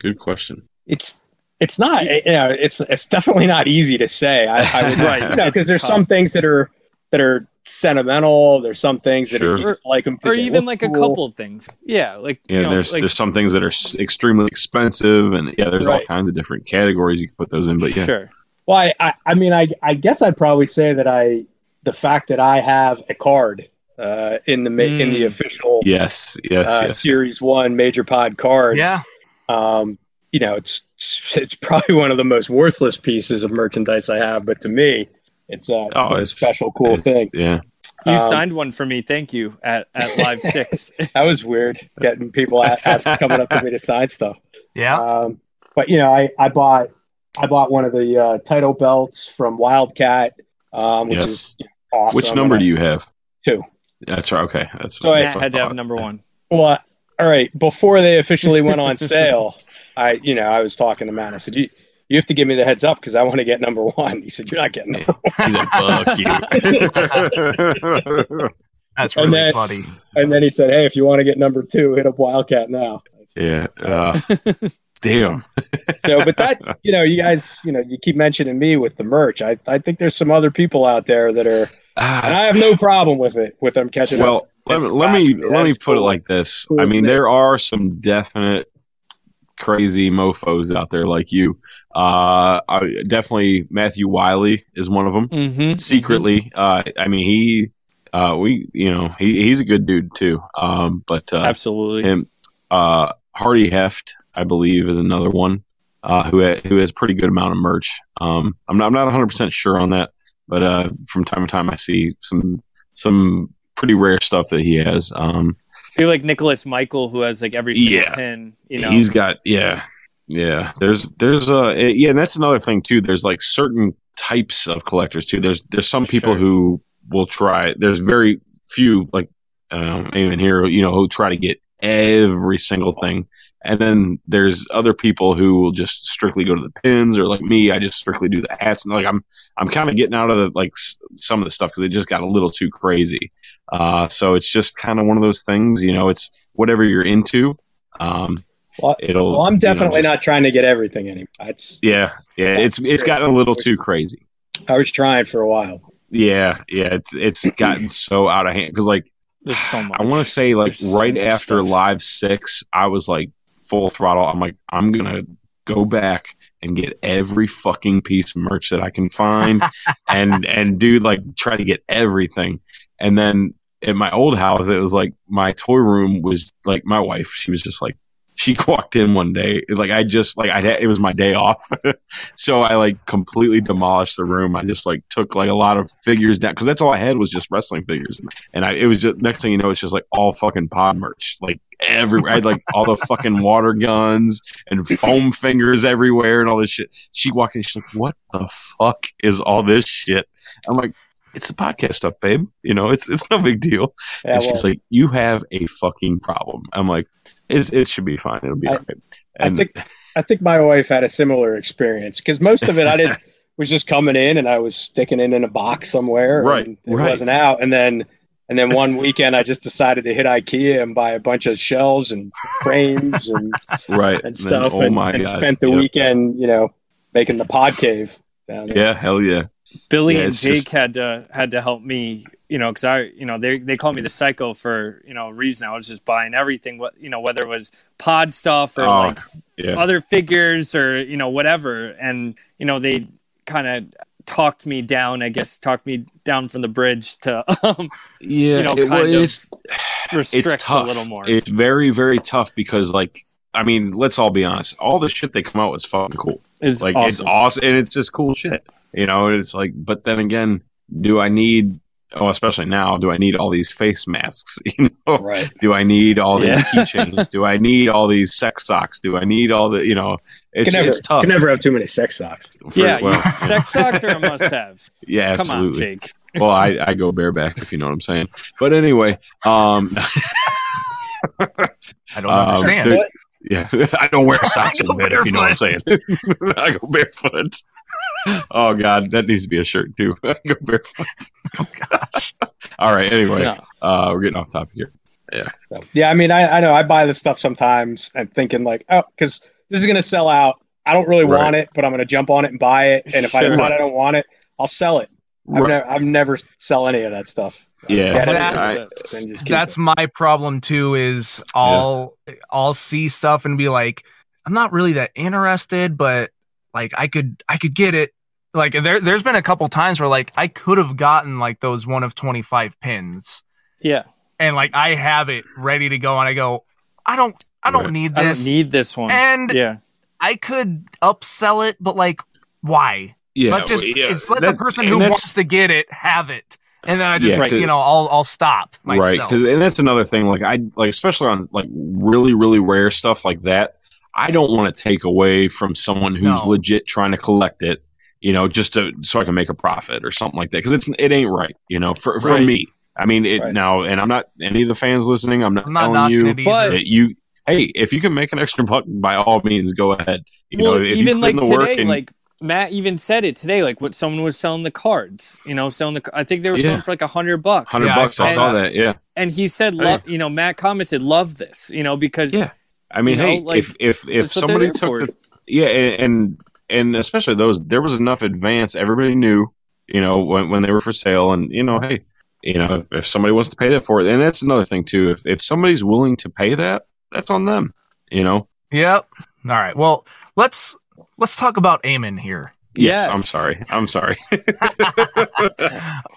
Good question. it's it's not you know it's it's definitely not easy to say i, I would Right. you know because there's tough. some things that are that are sentimental there's some things that Sure. are just like them Or even like a couple of things. Yeah, like Yeah, you know, there's like, there's some things that are extremely expensive, and yeah, there's all kinds of different categories you can put those in. But yeah, sure. well I, I i mean i i guess i'd probably say that i the fact that i have a card uh in the ma in the Mm. official yes, yes, uh, yes. series one major pod cards Yeah. um you know it's it's probably one of the most worthless pieces of merchandise i have but to me it's a, Oh, a it's- special cool thing Yeah, You Um, signed one for me. Thank you at at Live Six. that was weird getting people a- ask, coming up to me to sign stuff Yeah. um, but you know I, I bought i bought one of the uh, title belts from wildcat um, which Yes. is awesome which number And do you have? Two. That's right. Okay, that's. So I- that's Matt what had to have number one. I, well all right before they officially went on sale i you know i was talking to matt i said you you have to give me the heads up because i want to get number one he said you're not getting number one. He's like, "Fuck you." That's and really then- funny. and then he said hey if you want to get number two hit up wildcat now yeah. Uh, damn. so but that's you know you guys you know you keep mentioning me with the merch i, I think there's some other people out there that are Ah, and I have no problem with it with them catching up. well, let me let me let me That's put it like this. Cool I mean, admit. there are some definite crazy mofo's out there like you. Uh, I, definitely Matthew Wiley is one of them. Mm-hmm. Secretly, uh, I mean, he, uh, we, you know, he, he's a good dude too. Um, but uh, Absolutely. him, uh, Hardy Heft, I believe, is another one. Uh, who ha- who has pretty good amount of merch. Um, I'm not I'm not 100 percent sure on that, but uh, from time to time I see some some pretty rare stuff that he has. Um, Feel like Nicholas Michael, who has like every single Yeah. pin. You know, he's got yeah yeah. There's there's uh yeah, and that's another thing too. There's like certain types of collectors too. There's there's some people Sure. who will try. There's very few like um, even here you know who try to get every single thing. And then there's other people who will just strictly go to the pins, or like me, I just strictly do the hats. And like I'm, I'm kind of getting out of the like s- some of the stuff because it just got a little too crazy. Uh, so it's just kind of one of those things, you know. It's whatever you're into. Um, Well, it'll. well, I'm you know, definitely just- not trying to get everything anymore. It's Yeah, yeah. It's it's gotten a little too crazy. I was trying for a while. Yeah, yeah. It's it's gotten so out of hand because like there's so much. I want to say like There's right much after stuff. Live Six, I was like full throttle. I'm like I'm gonna go back and get every fucking piece of merch that I can find, and and do like try to get everything. And then at my old house, it was like my toy room was like my wife. She was just like she walked in one day, like I just like I had, it was my day off, so I like completely demolished the room. I just like took like a lot of figures down because that's all I had was just wrestling figures, and I it was just next thing you know, it's just like all fucking pod merch, like everywhere. I had like all the fucking water guns and foam fingers everywhere and all this shit. She walked in, she's like, "What the fuck is all this shit?" I'm like. It's the podcast stuff, babe. You know, it's it's no big deal. Yeah, and well, she's like, "You have a fucking problem." I'm like, "It, it should be fine. It'll be I- all right." I think I think my wife had a similar experience because most of it I did was just coming in and I was sticking it in a box somewhere. Right, and it right. wasn't out, and then and then one weekend I just decided to hit IKEA and buy a bunch of shelves and frames and, right and stuff, then, oh and, and spent the yep. weekend, you know, making the pod cave down there. Yeah, hell yeah. Billy Yeah, and Jake just- had to had to help me, you know, because I, you know, they they call me the psycho for you know a reason. I was just buying everything, what you know, whether it was pod stuff or Oh, like yeah. other figures or you know whatever, and you know they kind of talked me down. I guess talked me down from the bridge to um, Yeah, you know, it- well, kind of it's restrict it's tough. a little more. It's very very tough because like I mean, let's all be honest. All the shit they come out with is fucking cool. Is Like awesome. it's awesome and it's just cool shit. You know, it's like but then again, do I need oh, especially now, do I need all these face masks? You know, Right. do I need all these Yeah. keychains? do I need all these sex socks? Do I need all the you know? It's can never, it's tough. Can never have too many sex socks. For- yeah, well, sex socks are a must-have. yeah, Come on, absolutely. Jake. well, I, I go bareback if you know what I'm saying. But anyway, um, I don't Um, understand. there- yeah, I don't wear socks in bed if you know what I'm saying. I go barefoot. Oh God, that needs to be a shirt too. I go barefoot. Oh, gosh. All right. Anyway, uh, we're getting off topic here. So, yeah, I mean, I, I know I buy this stuff sometimes and thinking like, oh, because this is going to sell out. I don't really Right. want it, but I'm going to jump on it and buy it. And if I decide I don't want it, I'll sell it. I've, never, I've never sell any of that stuff. Yeah, Get That's- and That's my problem too. Is I'll I'll see stuff and be like, I'm not really that interested, but like I could I could get it. Like there there's been a couple times where like I could have gotten like those one of 25 pins, Yeah, and like I have it ready to go, and I go, I don't I don't Right. need I don't this, need this one. and yeah, I could upsell it, but like why? yeah. let just well, yeah, it's let the person who wants to get it have it, and then I just Yeah, like 'cause- you know I'll I'll stop myself. right myself. because and that's another thing. Like I like especially on like really really rare stuff like that. I don't want to take away from someone who's No. legit trying to collect it. You know, just to so I can make a profit or something like that. Because it's it ain't right. You know, for for Right. me. I mean, it Right. now, and I'm not any of the fans listening. I'm not I'm not telling knocking you it. But- you. Hey, if you can make an extra buck, by all means, go ahead. You well, know, if even you like put in the work today, and- like Matt even said it today. Like what someone was selling the cards. You know, selling the. I think they were Yeah. selling for like a hundred bucks. hundred Yeah, I bucks, I saw saw that. that. Yeah, And he said, Hey. lo- you know, Matt commented, "Love this," you know, because Yeah. I mean, You know, hey, like, if if if that's what they're somebody took the yeah, and, and and especially those, there was enough advance. Everybody knew you know, when, when they were for sale. And, you know, hey, you know, if, if somebody wants to pay that for it, and that's another thing too. If, if somebody's willing to pay that, that's on them, you know? Yep. All right. Well, let's let's talk about Eamon here. Yes, Yes. I'm sorry. I'm sorry.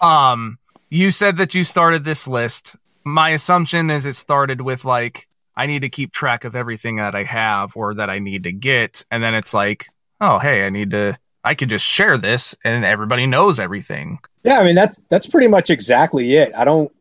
um, you said that you started this list. My assumption is it started with like I need to keep track of everything that I have or that I need to get, and then it's like, oh, hey, I need to. I could just share this, and everybody knows everything. Yeah, I mean that's that's pretty much exactly it. I don't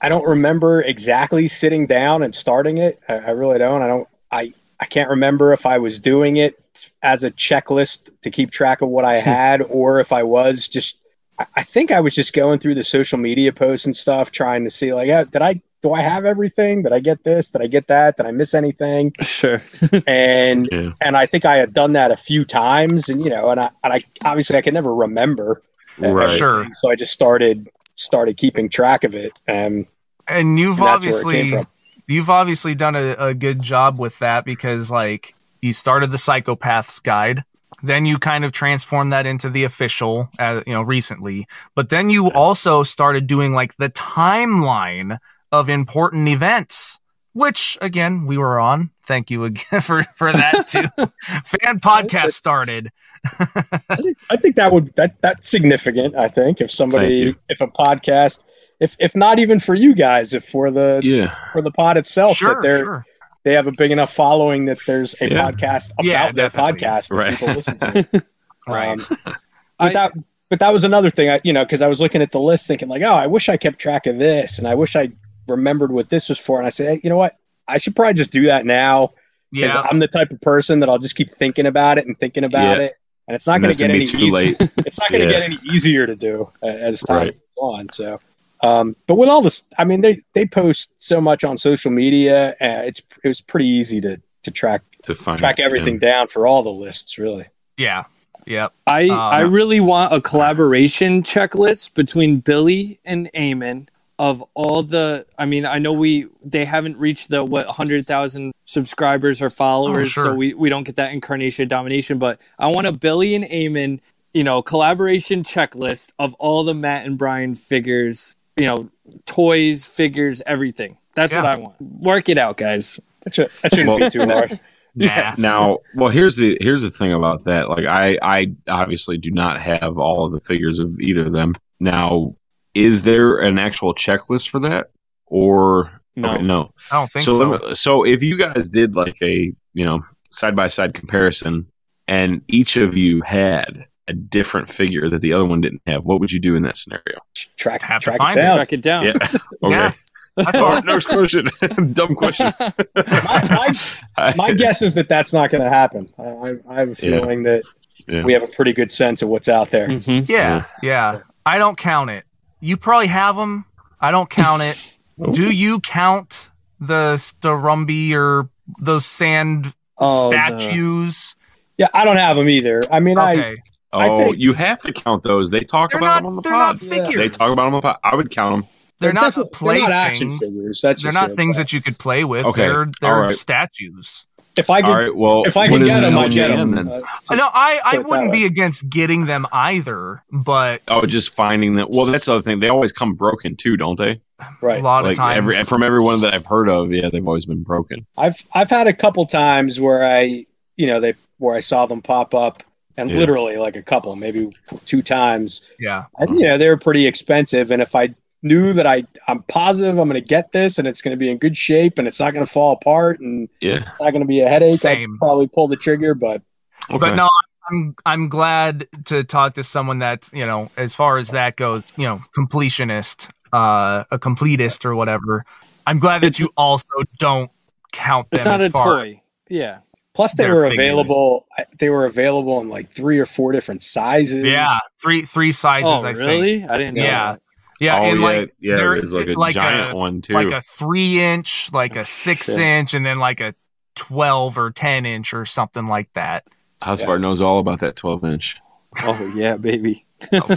I don't remember exactly sitting down and starting it. I, I really don't. I don't I I can't remember if I was doing it as a checklist to keep track of what I hmm. had or if I was just I- I think I was just going through the social media posts and stuff trying to see like yeah, did I do I have everything? Did I get this? Did I get that? Did I miss anything? Sure. And Yeah. and I think I had done that a few times and you know and I and I obviously I can never remember Right. Sure. so I just started started keeping track of it. and And you've And that's where it came obviously you've obviously done a, a good job with that because like you started the psychopaths guide. Then you kind of transformed that into the official uh, you know recently. But then you also started doing like the timeline of important events which again we were on. Thank you again for for that too. Fan podcast That's- started. I think, I think that would that that's significant. I think if somebody if a podcast if if not even for you guys if for the Yeah. for the pod itself sure that they're sure they have a big enough following that there's a Yeah. podcast about Yeah, their podcast that Right. people listen to. right Um, I- but that but that was another thing. I, you know, because I was looking at the list thinking like, oh, I wish I kept track of this, and I wish I remembered what this was for. And I said, hey, you know what? I should probably just do that now because yeah I'm the type of person that I'll just keep thinking about it and thinking about Yeah. it, and it's not going to get any easier. It's not going to Yeah. get any easier to do uh, as time Right. goes on. So, um, but with all this, I mean, they they post so much on social media. Uh, it's it was pretty easy to to track To find track it, everything down for all the lists, really. yeah yeah I Uh, I really want a collaboration checklist between Billy and Eamon of all the. I mean, I know we they haven't reached the what hundred thousand subscribers or followers, Oh, sure. so we we don't get that incarnation domination. But I want a Billy and Eamon, you know, collaboration checklist of all the Matt and Brian figures, you know, toys, figures, everything. That's Yeah. what I want. Work it out, guys. That, should, that shouldn't be too hard. yeah Now, well, here's the here's the thing about that. Like, I I obviously do not have all of the figures of either of them. Now, is there an actual checklist for that, or No. okay, no? i don't think so, so, me- so if you guys did like a you know side by side comparison, and each of you had a different figure that the other one didn't have, what would you do in that scenario? Track, Have to track find it it. down. Track it down. Yeah. Okay. Yeah. That's all. next question. Dumb question. my, my, my guess is that that's not going to happen. I, I, I have a Yeah. feeling that Yeah. we have a pretty good sense of what's out there. Mhm. Yeah, yeah. I don't count it. You probably have them. I don't count it. Do you count the Starumbi or those sand Oh, the- statues? Yeah, I don't have them either. I mean, Okay, I Oh, think- you have to count those. They talk about not. them on the They're pod. not figures. They talk about them on the pod. I would count them. They're not definitely- they're not action figures. That's They're not sure, things but that you could play with. Okay, They're they're all right. statues. if I could, All right. Well, if I could get them, the I'd get LJN them. then? Uh, no, I I put it that wouldn't be against getting them either, but Oh, just finding them. Well, that's the other thing. They always come broken too, don't they? Right. A right. lot of times. every from everyone that I've heard of, yeah, they've always been broken. I've I've had a couple times where I, you know, they where I saw them pop up, and Yeah. literally like a couple, maybe two times. yeah, And, you know, they were pretty expensive, and if I knew that I I'm positive I'm going to get this and it's going to be in good shape and it's not going to fall apart and Yeah. it's not going to be a headache, Same. I'd probably pull the trigger. But Okay. But no, I'm I'm glad to talk to someone that you know, as far as that goes, you know, completionist, uh, a completist or whatever. I'm glad that you also don't count them It's not as a far. toy. Yeah. Plus they were figures. available. They were available in like three or four different sizes. Yeah, three three sizes. Oh, I think. really? I didn't know. Yeah. that. Yeah, oh, and yeah, like yeah, there's like a like giant a- one too. like a three inch, like a six Shit. inch, and then like a twelve or ten inch or something like that. Housebar knows all about that 12 inch Oh yeah, baby.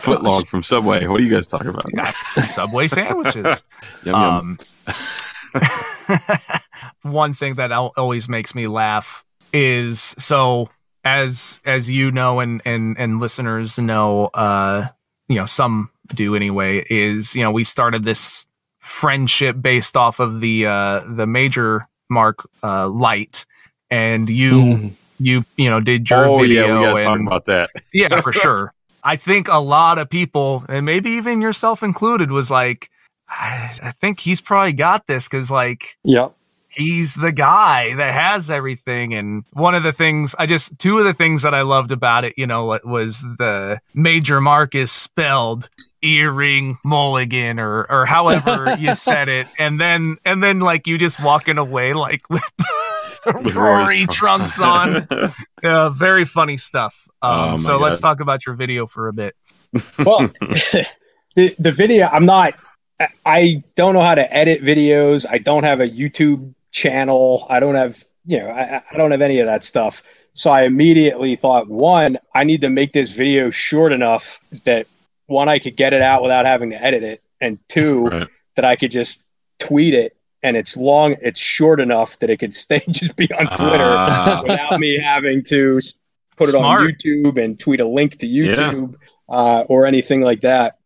foot log from Subway. What are you guys talking about? Subway sandwiches. Yum, yum. Um, one thing that always makes me laugh is so as as you know and and and listeners know, uh, you know, some do anyway, is you know we started this friendship based off of the uh, the major mark uh, light, and you Mm. you you know did your oh video yeah, we gotta talk and about that. yeah for sure. I think a lot of people, and maybe even yourself included, was like, I, I think he's probably got this because like Yep. He's the guy that has everything. And one of the things I just, two of the things that I loved about it, you know, what was the major mark is spelled earring mulligan or, or however you said it. And then, and then like you just walking away like with, With Rory Rory's trunks on. Yeah, very funny stuff. Um, Oh, my so let's talk about your video for a bit. well, the the video. I'm not. I- I don't know how to edit videos. I don't have a YouTube channel. I don't have. You know, I, I don't have any of that stuff. So I immediately thought, one, I need to make this video short enough that one, I could get it out without having to edit it, and two, Right. that I could just tweet it and it's long, it's short enough that it could stay just be on Twitter Ah. without me having to s- put it on YouTube and tweet a link to YouTube uh, or anything like that.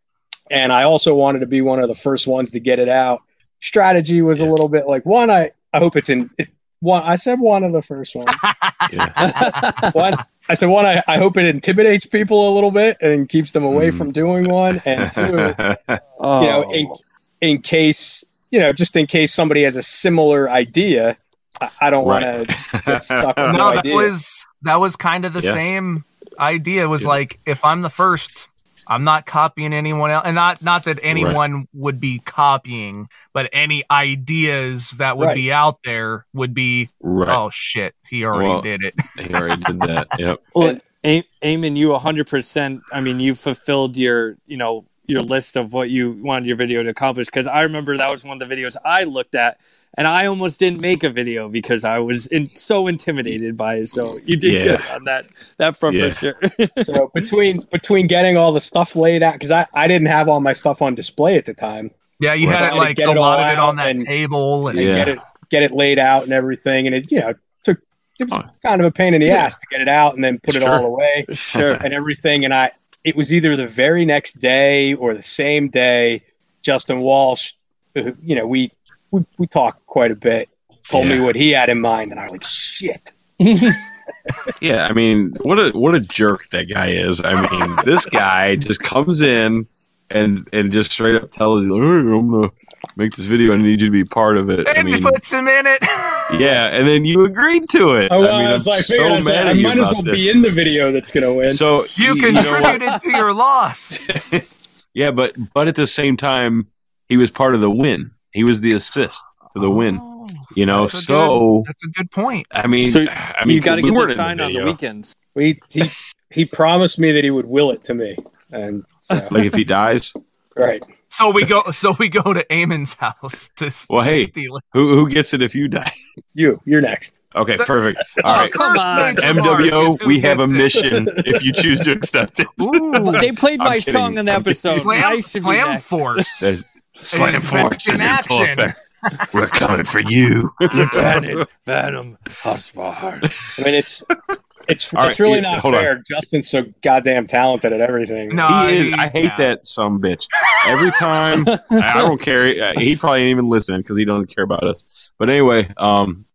And I also wanted to be one of the first ones to get it out. Strategy was a little bit like one. I I hope it's in it, one. I said one of the first ones. one. I said one. I, I hope it intimidates people a little bit and keeps them away Mm. from doing one. And two, oh. you know, in, in case you know, just in case somebody has a similar idea, I, I don't Right. want to get stuck with no, no, that idea. was that was kind of the Yeah. same idea. It was Yeah. like if I'm the first, I'm not copying anyone else, and not not that anyone would be copying, but any ideas that would Right. be out there would be. right. Oh shit, he already Well, did it. He already did that. Yep. Well, A- Eamon, you 100%, I mean, you fulfilled your, you know, your list of what you wanted your video to accomplish. Because I remember that was one of the videos I looked at, and I almost didn't make a video because I was in, so intimidated by it. So you did Yeah. good on that that front Yeah. for sure. so between between getting all the stuff laid out because I, I didn't have all my stuff on display at the time Yeah, you had it like get a it lot of it on that and- table, and and Yeah. get it get it laid out and everything and it you know took it was kind of a pain in the Yeah. ass to get it out and then put it Sure. all away sure. and everything and I it was either the very next day or the same day Justin Walsh uh, you know we we, we talked quite a bit told me what he had in mind and I was like shit Yeah, I mean, what a what a jerk that guy is. I mean, this guy just comes in and and just straight up tells you, "Hey, I'm gonna make this video. I need you to be part of it." I and mean, puts him in it. yeah, and then you agreed to it. Oh, well, I mean, I was I'm like, so figured, I, was like, mad I at you might as well this. be in the video that's gonna win. So you know what? contributed to your loss. Yeah, but but at the same time, he was part of the win. He was the assist to the win. Oh, You know, that's a so That's a good point. I mean, So I mean, you got to get weren't the sign on the weekends. We, he, he promised me that he would will it to me, and so, Like if he dies, right. So we go. So we go to Eamon's house to, Well, to hey. steal it. who who gets it if you die? You, you're next. Okay, The- perfect. Oh, All right, come on. major mark is MWO, we have a gets it. mission if you choose to accept it. Ooh, They played my kidding. song in the I'm kidding. episode. slam, I should slam force. Slam It's force in is in full effect. We're coming for you. Lieutenant Venom Husvar. I mean, it's it's All it's right, really yeah, not hold on. fair. Justin's so goddamn talented at everything. No, He is, I hate yeah. that some bitch. Every time, I don't care. uh, He probably ain't even listen because he doesn't care about us. But anyway, um,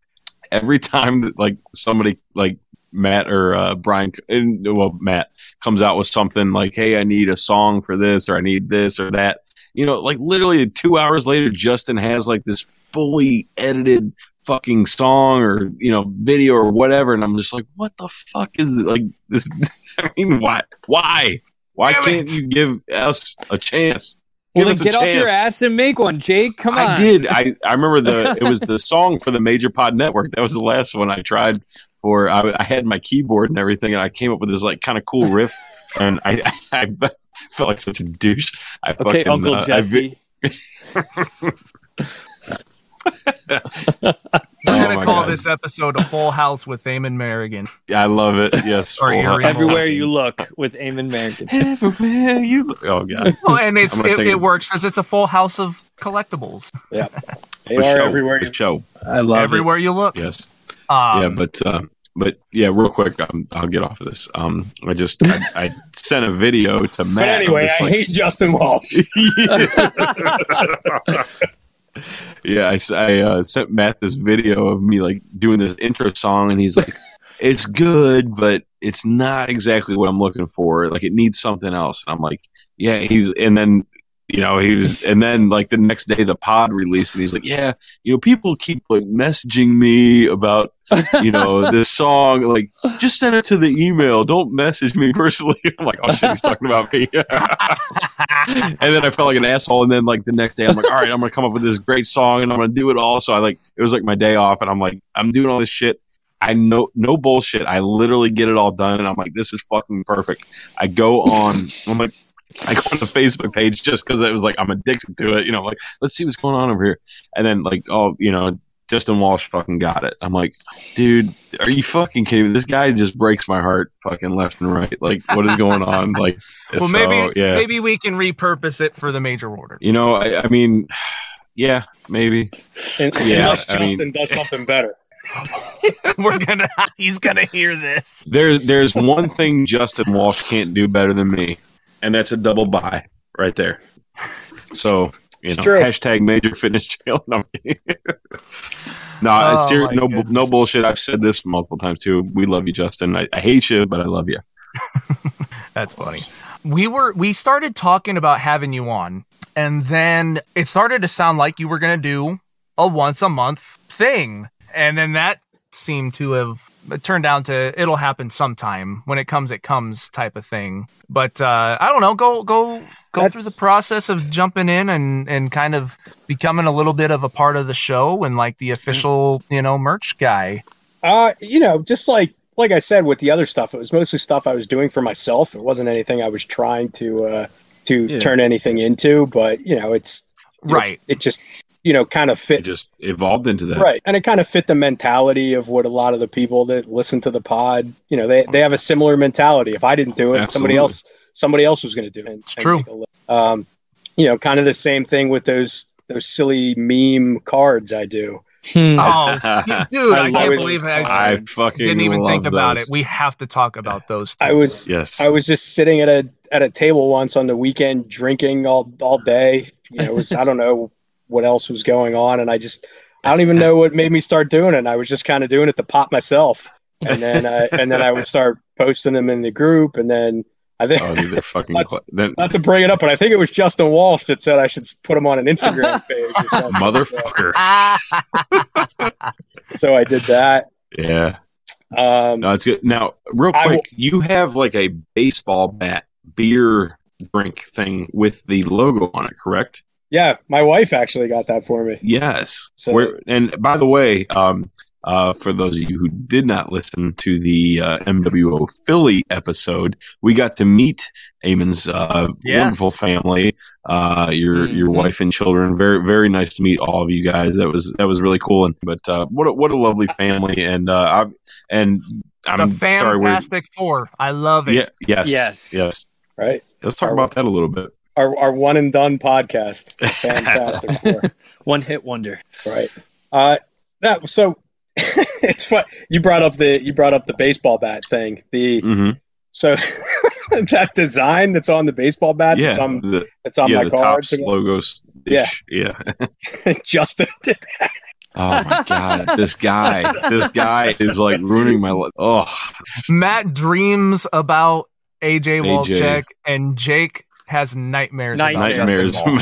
every time that like somebody like Matt or uh, Brian, and, well Matt comes out with something like, "Hey, I need a song for this," or "I need this or that," you know, like literally two hours later, Justin has like this fully edited fucking song or you know video or whatever, and I'm just like, "What the fuck is it? like this?" I mean, why? Why? Why Damn can't it. you give us a chance? Well, Give then get off your ass and make one, Jake. Come on. I did. I, I remember the it was the song for the Major Pod Network. That was the last one I tried for. I, I had my keyboard and everything, and I came up with this like kind of cool riff. And I, I, felt like such a douche. I Okay, fucking, Uncle uh, Jesse. I'm Oh gonna my call God. this episode a full house with Eamon Merrigan. I love it. Yes. Or full house. Everywhere you look with Eamon Merrigan. Everywhere you look. Oh god. Well, and it's it, it it. works because it's a full house of collectibles They For are show. everywhere. For show. I love everywhere you look. Yes. Um, yeah, but uh, but yeah, real quick, um, I'll get off of this. Um, I just I, I sent a video to Matt. But anyway, this, I like, hate Justin Walsh. yeah, I uh, sent Matt this video of me like doing this intro song, and he's like, "It's good, but it's not exactly what I'm looking for. Like, it needs something else." And I'm like, "Yeah." He's and then you know he was, and then like the next day the pod released, and he's like, "Yeah, you know, people keep like messaging me about you know this song. Like, just send it to the email. Don't message me personally." I'm like, "Oh shit, he's talking about me." and then I felt like an asshole. And then like the next day, I'm like, all right, I'm gonna come up with this great song and I'm gonna do it all. So I like it was like my day off, and I'm like, I'm doing all this shit. I know no bullshit. I literally get it all done, and I'm like, this is fucking perfect. I go on. I'm like. I go on the Facebook page just because it was like I'm addicted to it. You know, like let's see what's going on over here. And then like, oh, you know, Justin Walsh fucking got it. I'm like, dude, are you fucking kidding me? This guy just breaks my heart fucking left and right. Like, what is going on? Like, well, so, maybe yeah. maybe we can repurpose it for the major order. You know, I, I mean, yeah, maybe. Un- Yeah, Unless I mean- Justin does something better. We're gonna he's gonna hear this. There, there's one thing Justin Walsh can't do better than me, and that's a double buy right there. So, you It's know, true. hashtag major fitness jail. No, I'm no, Oh, no, goodness. no bullshit. I've said this multiple times too. We love you, Justin. I, I hate you, but I love you. That's funny. We were we started talking about having you on, and then it started to sound like you were gonna do a once a month thing, and then that seemed to have turned down to it'll happen sometime when it comes it comes type of thing. But uh, I don't know. Go go go through the process of jumping in and and kind of becoming a little bit of a part of the show and like the official you know merch guy. Uh, you know, just like like I said with the other stuff, it was mostly stuff I was doing for myself. It wasn't anything I was trying to uh to Yeah. turn anything into, but you know, it's Right. it just you know kind of It fit just evolved into that. right, and it kind of fit the mentality of what a lot of the people that listen to the pod, you know, they they have a similar mentality. If I didn't do it, somebody else somebody else was going to do it. It's true. make a li- Um, you know, kind of the same thing with those those silly meme cards I do. Hmm. Oh, dude, I, I can't love believe it. I, I fucking didn't even love think about it. We have to talk about those. Two. I was Yes. I was just sitting at a at a table once on the weekend drinking all all day. You know, it was I don't know what else was going on, and I just I don't even know what made me start doing it. I was just kind of doing it to pop myself, and then uh, and then I would start posting them in the group, and then I think oh, dude, they're fucking. That's- cl- then, not to bring it up, but I think it was Justin Walsh that said I should put him on an Instagram page. Motherfucker. So I did that. Yeah. Um, No, it's good. Now, real I quick, you have like a baseball bat beer drink thing with the logo on it, correct? Yeah, my wife actually got that for me. Yes. So- Where, and by the way, um, uh, for those of you who did not listen to the uh, MWO Philly episode, we got to meet Eamon's uh, Yes. wonderful family, uh, your your Mhm. wife and children. Very very nice to meet all of you guys. That was that was really cool. And but uh, what a, what a lovely family. And uh, I and I'm sorry, we're Fantastic Four. I love it. yeah yes Yes. yes. Right, Let's talk about that a little bit. Our our one and done podcast. Fantastic. One hit wonder. right uh that so it's fun you brought up the you brought up the baseball bat thing the hmm so that design that's on the baseball bat Yeah, that's on the, that's on yeah, my the cards Topps logos. Yeah. yeah. justin did Oh my god, this guy, this guy is like ruining my life. Oh, Matt dreams about AJ AJ. Walchek, and Jake has nightmares. About Nightmares. Justin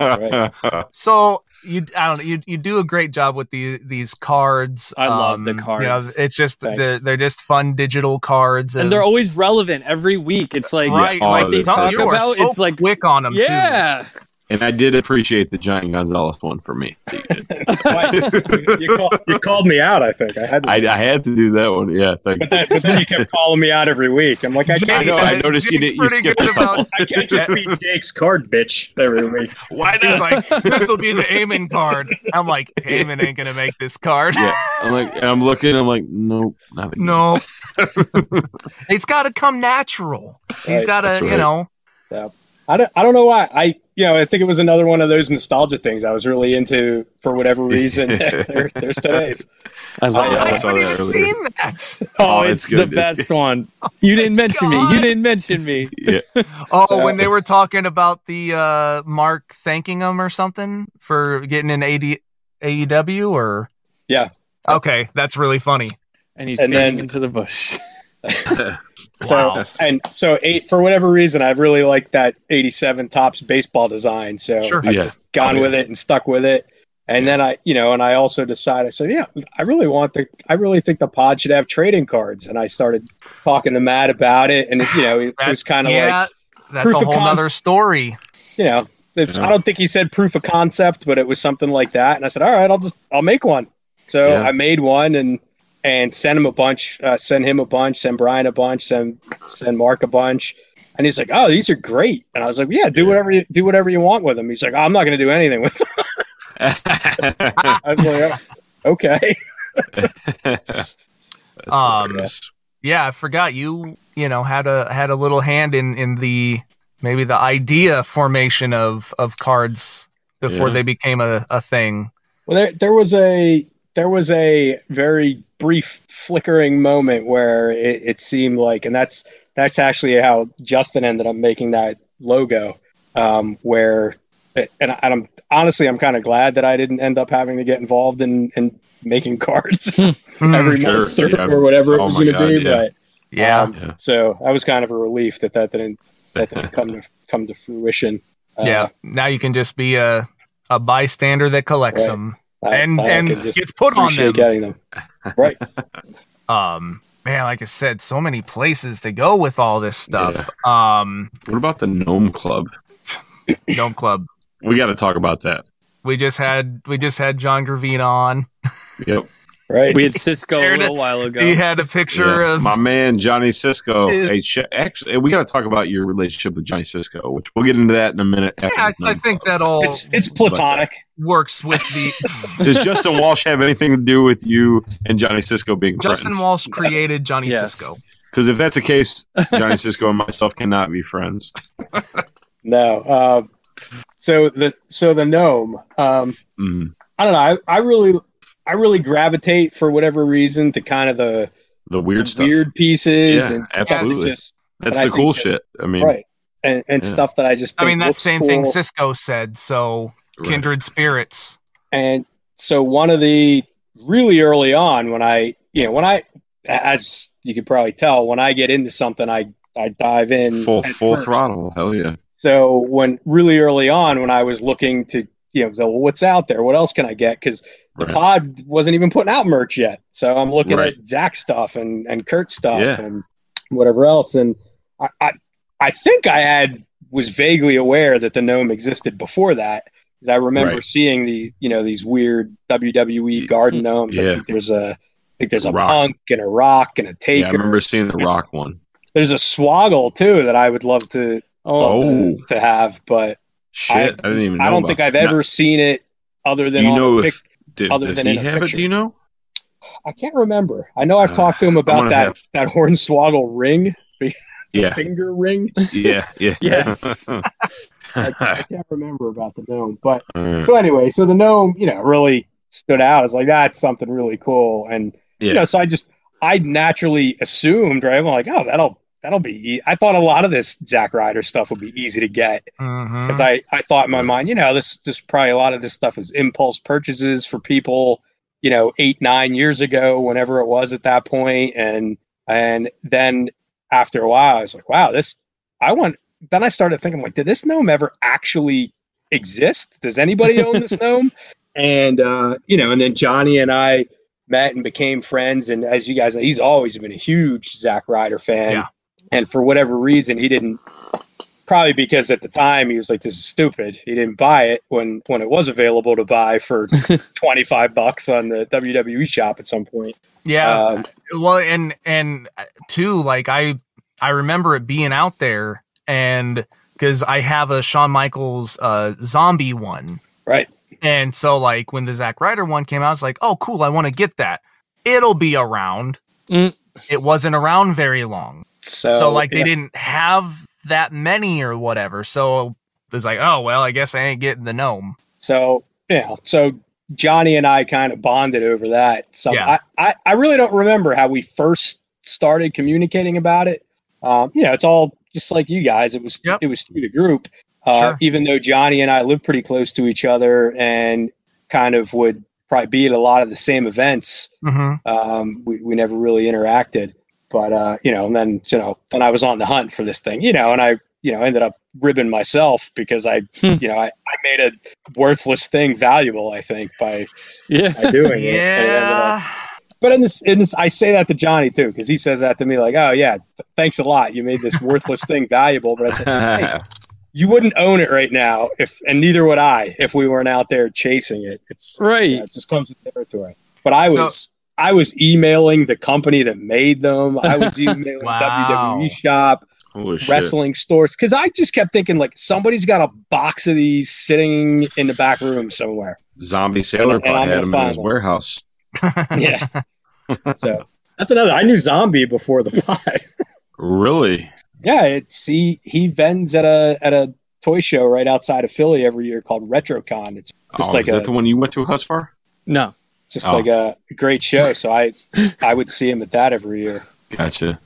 nightmares. Walsh. So you, I don't know, you you do a great job with the these cards. Um, I love the cards. You know, cards. it's just they're they're just fun digital cards, And they're always relevant every week. It's like right. oh, like they're some- tight. you talk about, so it's like- quick on them. Yeah. And I did appreciate the Giant Gonzalez one for me. you, call, you called me out i think i had to I, I had to do that one. Yeah, thank you. but, then, but then you kept calling me out every week i'm like i can't I know, I noticed you didn't- you skipped good a couple. about- I can't just beat Jake's card, bitch, every week. Why not? like, this will be the Eamon card. I'm like, Eamon ain't gonna make this card. Yeah, I'm like, I'm looking. I'm like, nope, not. No, it's got to come natural. You Right, got that's to, you right. know. I don't, I don't know why. I, you know, I think it was another one of those nostalgia things I was really into for whatever reason. there, there's today's. I love yeah, I I saw haven't that even earlier. seen that. Oh, Oh, it's it's the best one. You didn't mention me. You didn't mention me. yeah. Oh, So- when they were talking about the uh, Mark thanking him or something for getting an AD, AEW or Yeah. Okay, that's really funny. And he's And then- into the bush. So Wow. and so eight for whatever reason I really like that 87 Topps baseball design. So Sure. I've Yeah. just gone Oh, yeah. with it and stuck with it. And then I, you know, and I also decided, I said, yeah, I really want the, I really think the pod should have trading cards. And I started talking to Matt about it. And, you know, it That- was kind of yeah, like, that's a whole con- nother story. you know, Yeah. I don't think he said proof of concept, but it was something like that. And I said, all right, I'll just, I'll make one. So Yeah. I made one and, and send him a bunch, uh, send him a bunch, send Brian a bunch, send, send Mark a bunch. And he's like, "Oh, these are great." And I was like, "Yeah, do Yeah. whatever you do whatever you want with them." He's like, oh, "I'm not going to do anything with them." I was like, "Oh, "Okay." Um. Yeah, I forgot you. You know, had a had a little hand in in the maybe the idea formation of of cards before Yeah. they became a, a thing. Well, there, there was a there was a very brief flickering moment where it, it seemed like, and that's that's actually how Justin ended up making that logo. Um, where, and, and I'm honestly, I'm kind of glad that I didn't end up having to get involved in in making cards Hmm, every Sure, month or, yeah. or whatever it Oh was going to be. Yeah. But yeah. um, Yeah. so I was kind of a relief that that didn't that didn't come to come to fruition. Uh, yeah. Now you can just be a a bystander that collects Right. them I- and I and could gets put on appreciate them. getting them. Right. Um, man, like I said, so many places to go with all this stuff. Um, what about the Gnome Club? Gnome Club. We got to talk about that. We just had we just had John Gravina on. Yep. Right. We had Cisco a Shared little while ago. He had a picture Yeah. of my man Johnny Cisco. Hey, sh- actually, we got to talk about your relationship with Johnny Cisco, which we'll get into that in a minute. after Yeah, I, I think that all it's it's platonic. works with the Does Justin Walsh have anything to do with you and Johnny Cisco being friends? Justin friends? Walsh created Johnny Yes. Cisco. Because if that's the case, Johnny Cisco and myself cannot be friends. No. Uh, so the so the gnome. Um, Mm, I don't know. I, I really I really gravitate for whatever reason to kind of the the weird stuff. weird pieces Yeah, and absolutely. it's just That's and I the cool that's- shit. I mean, right and and Yeah. stuff that I just I mean, that looks same thing. Cisco said. So right. kindred spirits. And so one of the really early on when I, you know, when I, as you could probably tell, when I get into something, I, I dive in full full first. throttle. Hell yeah. So when really early on, when I was looking to, you know, so what's out there? What else can I get? Because the Right. pod wasn't even putting out merch yet. So I'm looking Right. at Zack stuff and, and Curt stuff Yeah. and whatever else. And I, I, I think I had was vaguely aware that the gnome existed before that. Because I remember Right. seeing the, you know, these weird WWE garden gnomes. I Yeah. think there's a, I think there's a Rock. punk and a rock and a taker. Yeah, I remember seeing the Rock one. There's a swoggle too that I would love to oh, Oh, to have, but shit! I, didn't even. Know I don't about think I've that. ever seen it other than you on know a pic- if did, other does than he in a have it? picture. Do you know? I can't remember. I know I've Uh, talked to him about that have- that hornswoggle ring, Yeah, finger ring. yeah, yeah. Yes. I, I can't remember about the gnome, but Uh, so anyway, so the gnome, you know, really stood out. I was like, that's something really cool, and yeah. you know, so I just I naturally assumed, right? I'm like, oh, that'll that'll be. E-. I thought a lot of this Zack Ryder stuff would be easy to get. Because I, I thought in my mind, you know, this just probably a lot of this stuff was impulse purchases for people, you know, eight nine years ago, whenever it was at that point, and and then after a while, I was like, wow, this I want. Then I started thinking, like, did this gnome ever actually exist? Does anybody own this gnome? And uh, you know, and then Johnny and I met and became friends, and as you guys know, he's always been a huge Zack Ryder fan. Yeah. And for whatever reason, he didn't probably because at the time he was like, "This is stupid." He didn't buy it when when it was available to buy for twenty five bucks on the WWE shop at some point. Yeah. Um, well, and and uh, too, like I I remember it being out there, and because I have a Shawn Michaels uh, zombie one, right. and so like when the Zack Ryder one came out, I was like, oh cool, I want to get that. It'll be around. Mm. It wasn't around very long, So, so like yeah. they didn't have that many or whatever. So it's like, oh well, I guess I ain't getting the gnome. So yeah, so Johnny and I kind of bonded over that. So Yeah. I, I, I really don't remember how we first started communicating about it. Um, you know, it's all just like you guys. It was Yep. it was through the group. Uh, Sure. Even though Johnny and I live pretty close to each other and kind of would probably be at a lot of the same events, Mm-hmm. um, we, we never really interacted. But uh, you know, and then you know, then I was on the hunt for this thing, you know, and I you know ended up ribbing myself because I Hmm. you know I, I made a worthless thing valuable. I think by, Yeah. by doing it. And it Yeah. But in this, in this, I say that to Johnny too because he says that to me like, oh yeah, th- thanks a lot. You made this worthless thing valuable. But I said, hey, you wouldn't own it right now if, and neither would I if we weren't out there chasing it. It's Right. yeah, it just comes with territory. But I So- was I was emailing the company that made them. I was emailing Wow. WWE shop, Holy shit. wrestling stores because I just kept thinking like somebody's got a box of these sitting in the back room somewhere. Zombie Sailor And- and I'm had gonna him in find his one. warehouse. Yeah. so that's another. I knew Zombie before the pod. Really? Yeah, it's he he vends at a at a toy show right outside of Philly every year called RetroCon. It's just oh, like is a that the one you went to, Husfar? No. just Oh. like a great show. So I I would see him at that every year. Gotcha.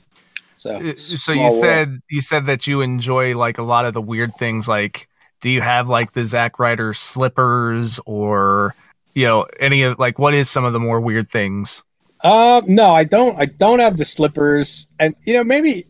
So Uh, so small you world. said you said that you enjoy like a lot of the weird things like do you have like the Zack Ryder slippers or you know any of like what is some of the more weird things Uh, no, I don't. I don't have the slippers, and you know, maybe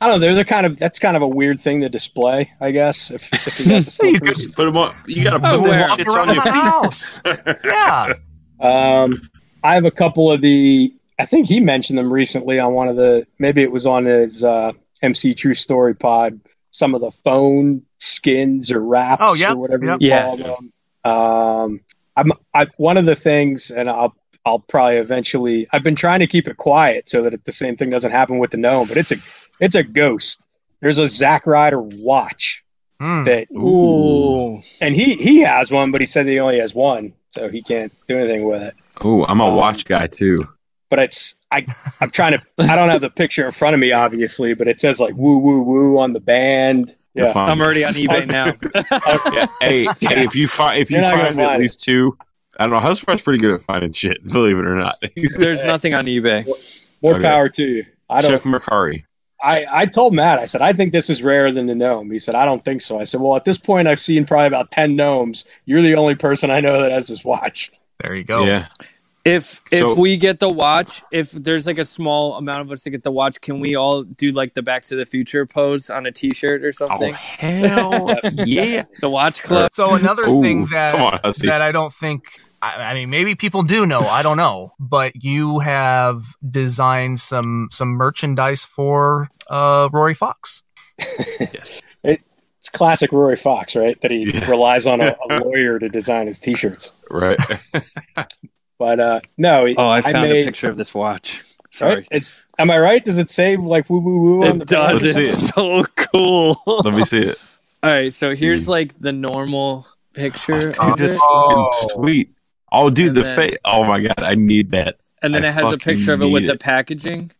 I don't know. They're the kind of that's kind of a weird thing to display, I guess. If, if you got the You could- slippers, Put 'em on. You gotta Oh, put them shits on your feet. house yeah um, I have a couple of the. I think he mentioned them recently on one of the. Maybe it was on his uh, MC True Story pod. Some of the phone skins or wraps Oh, yep, or whatever yep. you Yes. call them. Um, I'm. I one of the things, and I'll. I'll probably eventually. I've been trying to keep it quiet so that it, the same thing doesn't happen with the gnome, but it's a it's a ghost. There's a Zack Ryder watch Hmm. that, Ooh. and he he has one, but he says he only has one, so he can't do anything with it. Oh, I'm a Um, watch guy too. But it's I I'm trying to. I don't have the picture in front of me, obviously, but it says like woo woo woo on the band. Yeah. I'm already on eBay now. Yeah, hey, hey, if you find if you You're not find at least two, I don't know. Husfar's pretty good at finding shit. Believe it or not. There's nothing on eBay. More Okay. power to you. I don't. Chef Mercari. I, I told Matt, I said, I think this is rarer than the gnome. He said, I don't think so. I said, Well, at this point, I've seen probably about 10 gnomes. You're the only person I know that has this watch. there you go Yeah. If if So- we get the watch, if there's like a small amount of us to get the watch, can we all do like the Back to the Future pose on a T-shirt or Oh something? hell yeah! The Watch Club. Uh, so another Ooh, thing that on, that I don't think I, I mean maybe people do know I don't know but you have designed some some merchandise for uh Rory Fox yes. It's classic Rory Fox, right? That he Yeah. relies on a, a lawyer to design his t shirts. Right. But uh, no, Oh, I found made- a picture of this watch. Sorry. Right? It's, am I right? Does it say like woo woo woo on the It does. band? Let's It's so cool. Let me see it. All right, so here's like the normal picture Oh, of dude, that's it, fucking Oh. sweet. Oh, dude, And the then- face. Oh my god, I need that. and then I it has a picture of it with need the it. packaging.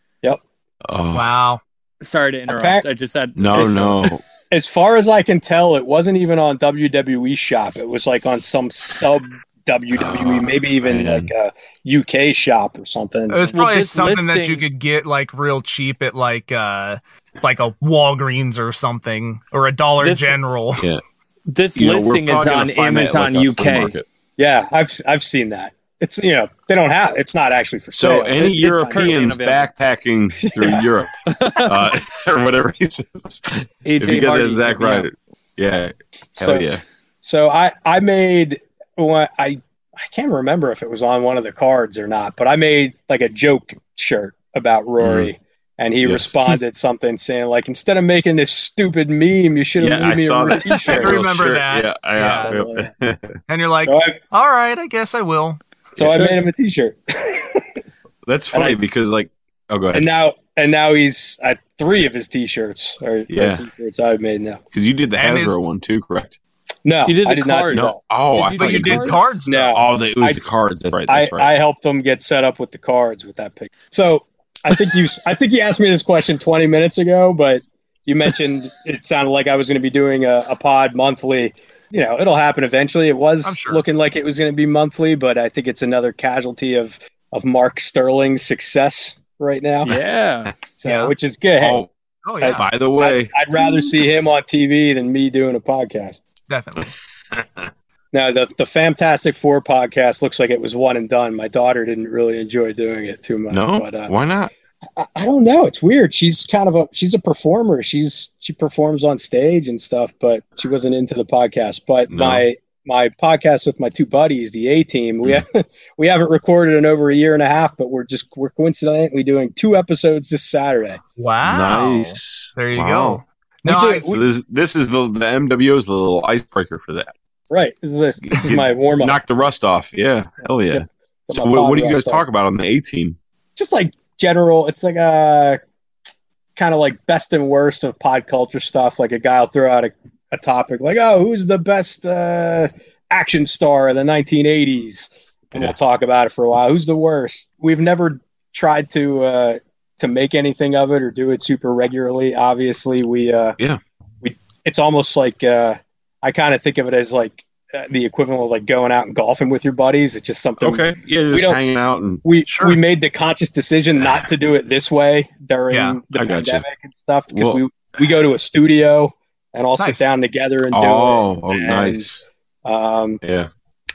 Oh wow Sorry to interrupt. Appa- I just had no, It's- no. As far as I can tell, it wasn't even on WWE shop. It was like on some sub WWE, Oh, maybe even man. like a UK shop or something. It was probably this something that you could get like real cheap at like uh like a Walgreens or something or a Dollar This- General. This You know, listing is on find that at, Amazon like, a flea UK. Market. Yeah, I've I've seen that. It's you know they don't have it's not actually for sale. So any It- Europeans backpacking through Europe uh, or whatever he says, if AJ you get Hardy. that Zack hit me up. Ryder, yeah, hell so, yeah. so I I made what I I can't remember if it was on one of the cards or not, but I made like a joke shirt about Rory. And he Yes. responded something saying like, instead of making this stupid meme, you should have Yeah, I made me saw a that. t-shirt. I remember Sure, that. Yeah, I, yeah. And you're like, so I, all right, I guess I will. so I made him a t-shirt. That's funny I- because like, oh, go ahead. and now and now he's at three of his t-shirts or Yeah. t-shirts I've made now. Because you did the And Hasbro his- one too, correct? No, You did I the did not cards. that. No. Oh, Did I you thought you you did cards? cards No. though. Oh, the, it was I- the cards. That's right. I, That's right. I helped him get set up with the cards with that pic. So I think you I think you asked me this question 20 minutes ago, but you mentioned it sounded like I was going to be doing a, a pod monthly. You know, it'll happen eventually. It was sure. looking like it was going to be monthly, but I think it's another casualty of of Mark Sterling's success right now. Yeah. So, Yeah. which is good. Oh, Oh yeah, by the way, I'd, I'd rather see him on TV than me doing a podcast. definitely. No, the the Fantastic Four podcast looks like it was one and done. My daughter didn't really enjoy doing it too much. no, but uh, why not? I, I don't know. It's weird. She's kind of a she's a performer. She's she performs on stage and stuff, but she wasn't into the podcast. But No. my my podcast with my two buddies, the A team, we have, we haven't recorded in over a year and a half, but we're just we're coincidentally doing two episodes this Saturday. Wow. Nice. There you Wow. go. We No, do- I- So this this is the the MWO is the little icebreaker for that. Right. This is this, this is my warm up. Knock the rust off. Yeah, hell yeah. Yeah. So what, what do you guys talk about on the A team? just like general it's like a kind of like best and worst of pod culture stuff like a guy will throw out a, a topic like oh who's the best uh, action star of the 1980s and Yeah. we'll talk about it for a while who's the worst we've never tried to uh, to make anything of it or do it super regularly obviously we uh Yeah. we it's almost like uh i kind of think of it as like uh, the equivalent of like going out and golfing with your buddies it's just something Okay, yeah, just hanging out and we Sure. we made the conscious decision not to do it this way during Yeah, the I pandemic and stuff because Well- we we go to a studio and all Nice. sit down together and do oh, it. oh, And, nice. Um, Yeah,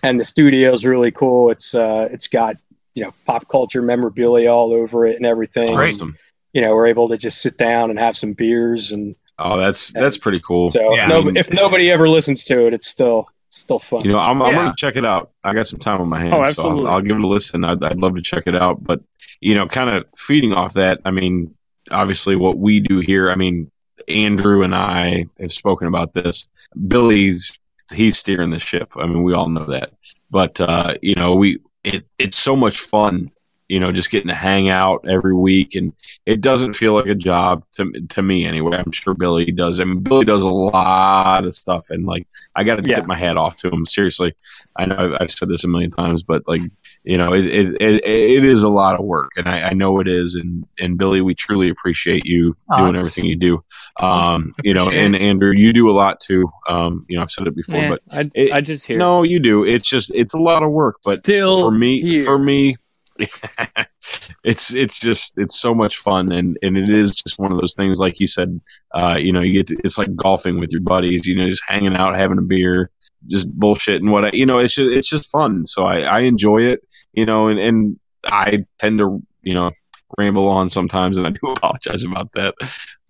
and the studio's really cool. It's uh, it's got you know pop culture memorabilia all over it and everything. Awesome. You know, we're able to just sit down and have some beers and Oh, that's that's pretty cool. so Yeah. if, no, if nobody ever listens to it, it's still it's still fun. You know, I'm, I'm gonna check it out. I got some time on my hands, Oh, so I'll. I'll give it a listen. I'd, I'd love to check it out. But you know, kind of feeding off that. I mean, obviously, what we do here. I mean, Andrew and I have spoken about this. Billy's he's steering the ship. I mean, we all know that. But uh, you know, we it it's so much fun. You know, just getting to hang out every week, and it doesn't feel like a job to to me anyway. I'm sure Billy does. I mean, Billy does a lot of stuff, and like I got to Yeah. tip my hat off to him. Seriously, I know I've, I've said this a million times, but like you know, it, it, it, it is a lot of work, and I, I know it is. And and Billy, we truly appreciate you Oh, doing everything you do. Um, you know, and Andrew, you do a lot too. Um, you know, I've said it before, Eh, but I, I just hear no, you do. It's just it's a lot of work, but still for me here. for me it's it's just it's so much fun and and it is just one of those things like you said uh you know you get to, it's like golfing with your buddies you know just hanging out having a beer just bullshit and what I, you know it's just it's just fun. So i i enjoy it you know and and i tend to you know ramble on sometimes and i do apologize about that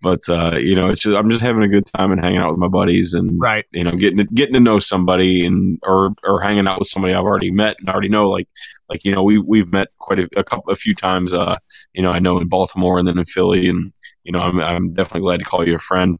but uh you know it's just i'm just having a good time and hanging out with my buddies and right. you know getting to, getting to know somebody and or or hanging out with somebody I've already met and already know like like you know we we've met quite a, a couple a few times uh you know I know in Baltimore and then in Philly and you know I'm I'm definitely glad to call you a friend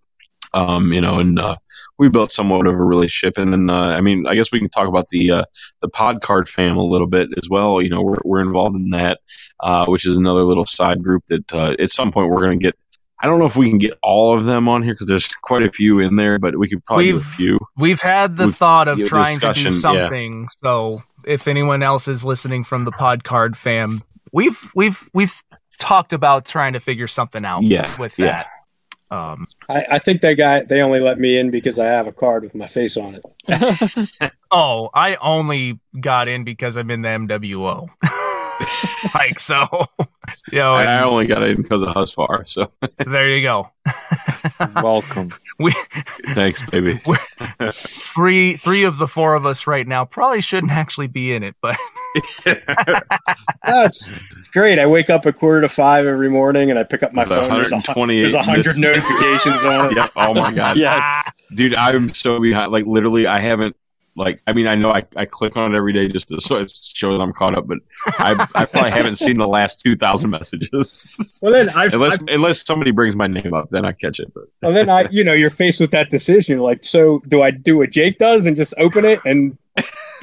um you know and uh we built somewhat of a relationship and then uh, I mean I guess we can talk about the uh the pod card fam a little bit as well you know we're we're involved in that uh which is another little side group that uh, at some point we're going to get I don't know if we can get all of them on here because there's quite a few in there, but we could probably do a We've- few. We've had the We've- thought of trying to do discussion, yeah. something. So if anyone else is listening from the Pod Card fam, we've we've we've talked about trying to figure something out Yeah, with yeah. that. Um, I, I think they got they only let me in because I have a card with my face on it. oh, I only got in because I'm in the MWO. like so, you know, And I only got it because of Husfar, so so there you go. Welcome. We thanks, baby. three three of the four of us right now probably shouldn't actually be in it, but That's great. I wake up at quarter to five every morning and I pick up my The phone. There's a, 128 there's a hundred missed- notifications on it. Yep. Oh my god. yes. dude i'm so behind like literally i haven't like i mean i know i, I click on it every day just to so it shows i'm caught up but i, I probably haven't seen the last 2000 messages Well, then I've, unless I've unless somebody brings my name up then i catch it but well, then I, you know, you're faced with that decision. Like, so do I do what Jake does and just open it and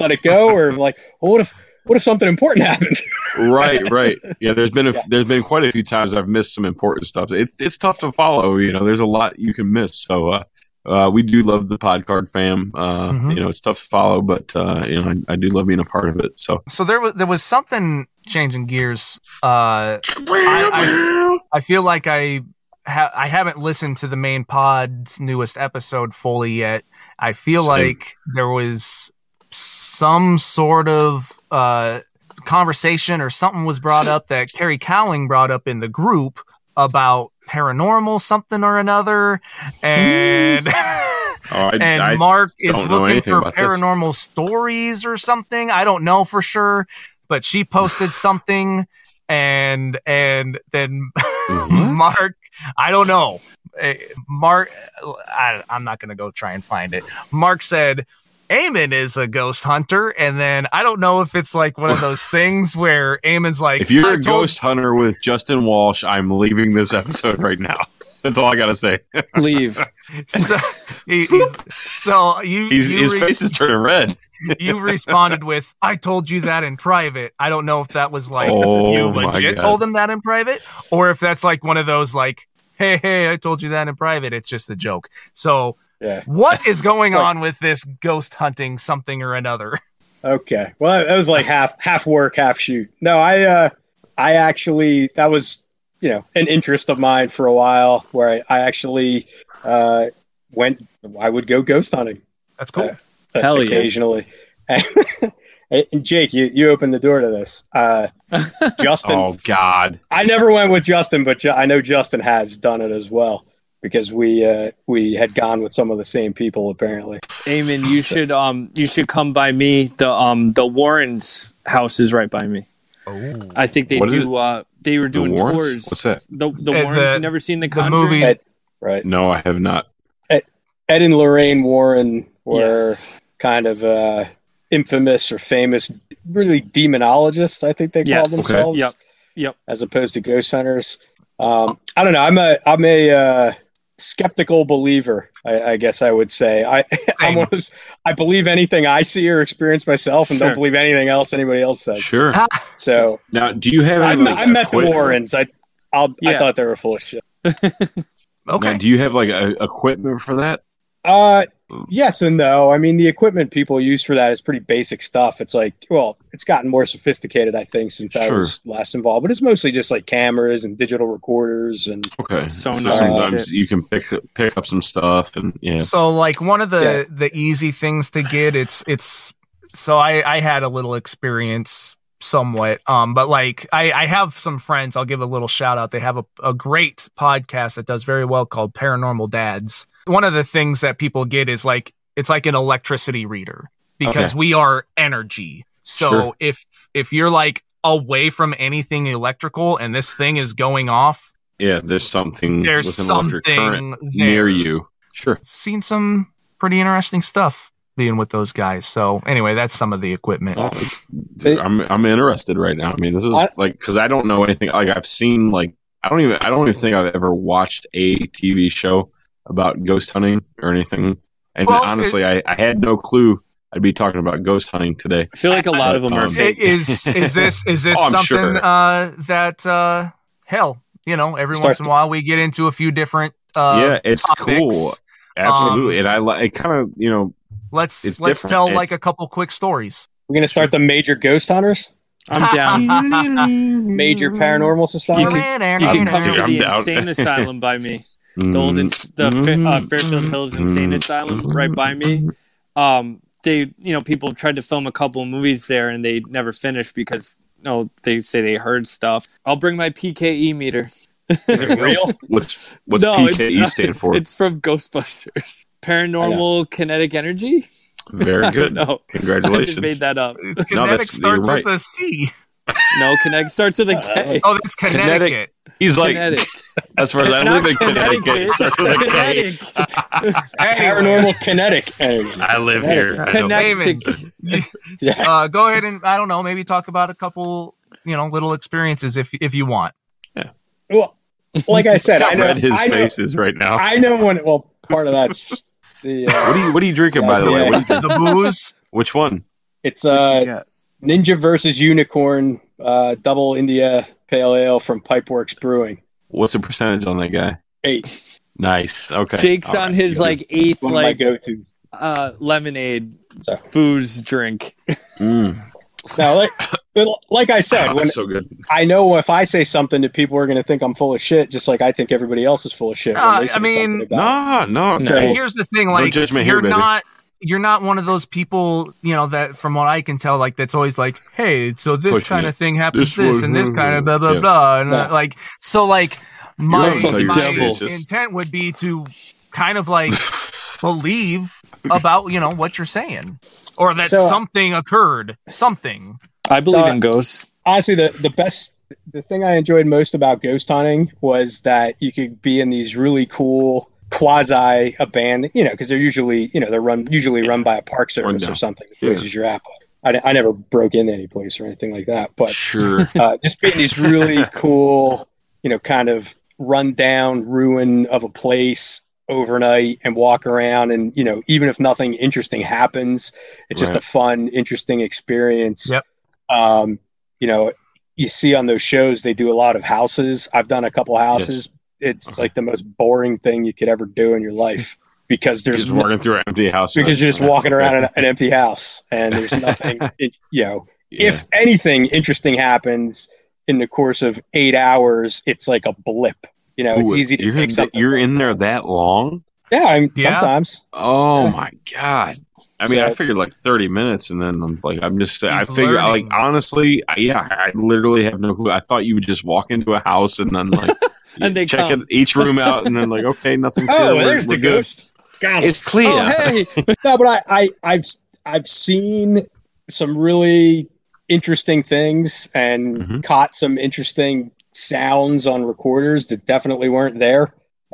let it go, or like, well, what if, what if something important happened? right right yeah there's been a there's been quite a few times i've missed some important stuff it's it's tough to follow you know there's a lot you can miss so uh uh, we do love the Podcard fam. Uh, Mhm. You know, it's tough to follow, but uh, you know, I, I do love being a part of it. So, so there was there was something changing gears. Uh, I- I feel like I ha- I haven't listened to the main pod's newest episode fully yet. I feel Same. like there was some sort of uh, conversation or something was brought up that Carrie Cowling brought up in the group about paranormal something or another, and. Oh, I, and I, Mark is looking for about this. paranormal stories or something. I don't know for sure, but she posted something, and and then Mark, I don't know. Eh, Mark, I, I'm not gonna go try and find it. Mark said. Eamon is a ghost hunter, and then I don't know if it's like one of those things where Eamon's like, if you're "I a told ghost hunter with Justin Walsh, I'm leaving this episode right now. That's all I gotta say. Leave. so, he, he's, so you, He's, you his re- face is turning red. you responded with, "I told you that in private." I don't know if that was like Oh you legit told him that in private, or if that's like one of those like, "Hey, hey, I told you that in private." It's just a joke. So, Yeah. what is going like- on with this ghost hunting something or another? Okay. Well, it was like half half work, half shoot. No, I uh I actually that was you know an interest of mine for a while where I, I actually uh went I would go ghost hunting That's cool. uh, Hell yeah. occasionally. and Jake, you, you opened the door to this. Uh, Justin, Oh God. I never went with Justin, but Ju- I know Justin has done it as well because we uh, we had gone with some of the same people apparently. Eamon, you should um you should come by me. The um the Warrens house is right by me. Oh, I think they What is do uh they were doing Warrens? tours. What's that? The the Warrens, the- you never seen the the Conjuring? movie. Ed- Right. No, I have not. Ed and Lorraine Warren were Yes. kind of uh, infamous or famous, really demonologists. I think they call Yes. Okay. themselves. Yep. Yep. As opposed to ghost hunters. Um, I don't know. I'm a I'm a uh, skeptical believer. I, I guess I would say. I I'm one of those, I believe anything I see or experience myself, and Sure. don't believe anything else anybody else says. Sure. So Now, do you have? I, like, I met the Warrens. I I'll, I thought they were full of shit. okay. Now, do you have like a, equipment for that? Uh, yes and no. I mean, the equipment people use for that is pretty basic stuff. It's like, well, it's gotten more sophisticated, I think, since I Sure. was last involved. But it's mostly just like cameras and digital recorders and Okay. So So sometimes you can pick pick up some stuff and yeah. So like one of the Yeah. the easy things to get it's it's so I I had a little experience somewhat um but like I I have some friends I'll give a little shout out they have a, a great podcast that does very well called Paranormal Dads. One of the things that people get is like it's like an electricity reader because Okay. we are energy. So Sure. if if you're like away from anything electrical and this thing is going off, Yeah, there's something there's with an electric current something there near you. Sure. seen some pretty interesting stuff being with those guys. So anyway, that's some of the equipment. Oh, it's, dude, I'm I'm interested right now. I mean, this is I- like because I don't know anything. Like I've seen like I don't even I don't even think I've ever watched a TV show about ghost hunting or anything. And Well, honestly, I, I had no clue I'd be talking about ghost hunting today. I feel like a lot of them are Um, Is is this is this Oh, something sure. uh, that uh, hell, you know, every Start once in a while we get into a few different uh, yeah, it's topics. cool. Absolutely, and I like it. Kind of you know Let's let's different. tell It's- like a couple quick stories. we're gonna start the major ghost hunters, I'm down. major paranormal society. You could- You can come to the down. insane asylum by me. The old ins- the Fa- uh, Fairfield Hills Insane Asylum right by me. Um, they you know people tried to film a couple of movies there and they never finished because you know they say they heard stuff. I'll bring my PKE meter. Is it real? What's what's No, it's PKE not. stand for? It's from Ghostbusters. Paranormal kinetic energy. Very good. No, I just Congratulations. made that up. Kinetic that's- starts you're with a C. No, kinetic starts with a K. Oh, that's Connecticut. He's like, Kinetic. as far as I live in Connecticut, Connecticut. it starts with a K. Kinetic. Paranormal kinetic. I live here. I know. Kinetic. Uh, go ahead and I don't know, maybe talk about a couple, you know, little experiences if if you want. Yeah. Well, like I said, I I know. read his I know, faces right now. I know when. Well, part of that's the. Uh, what are you What are you drinking, by the way? Yeah. What are you- The booze. which one? it's uh, Ninja versus Unicorn uh, Double India Pale Ale from Pipeworks Brewing. What's the percentage on that guy? Eight. Nice. Okay. Jake's All on right. his like eighth One of my like go-to. uh, lemonade So. booze drink. Mm. Now, like, like I said, Oh, when so good. I know if I say something that people are going to think I'm full of shit, just like I think everybody else is full of shit. Uh, I mean- something about. No, no, No. okay. Here's the thing, No like judgment here, you're baby. not you're not one of those people, you know, that from what I can tell, like that's always like, hey, so this Pushing kind it. of thing happens, This this, and this kind of blah blah yeah. blah, and uh, No. like so, like my, my devil. intent would be to kind of like believe about you know what you're saying, or that So- something occurred, something. I believe So- in ghosts. honestly the the best the thing I enjoyed most about ghost hunting was that you could be in these really cool quasi abandoned, you know, because they're usually you know they're run usually run by a park service or something. The Yeah. places you're. I, I never broke in any place or anything like that, but Sure. uh, just being these really cool, you know, kind of run down ruin of a place overnight and walk around and you know even if nothing interesting happens it's just a fun interesting experience Yep. um you know you see on those shows they do a lot of houses i've done a couple houses it's Okay. like the most boring thing you could ever do in your life because there's just no- walking through an empty house. because you're just Right. walking around an, an empty house and there's nothing it, you know Yeah. if anything interesting happens in the course of eight hours, it's like a blip. You know, it's easy to you're, pick in, something. you're in there that long? yeah, I mean, Yeah. sometimes. Oh Yeah. my god! I mean, I figured like thirty minutes, and then I'm like, I'm just, I figure, I, like, honestly, I, yeah, I literally have no clue. I thought you would just walk into a house and then like And they check come. it, each room out, and then like, okay, nothing's here. Oh, we're- there's we're the good. ghost. Got it. It's clear. Oh, hey. no, but I, I, I've, I've seen some really interesting things and Mhm. caught some interesting sounds on recorders that definitely weren't there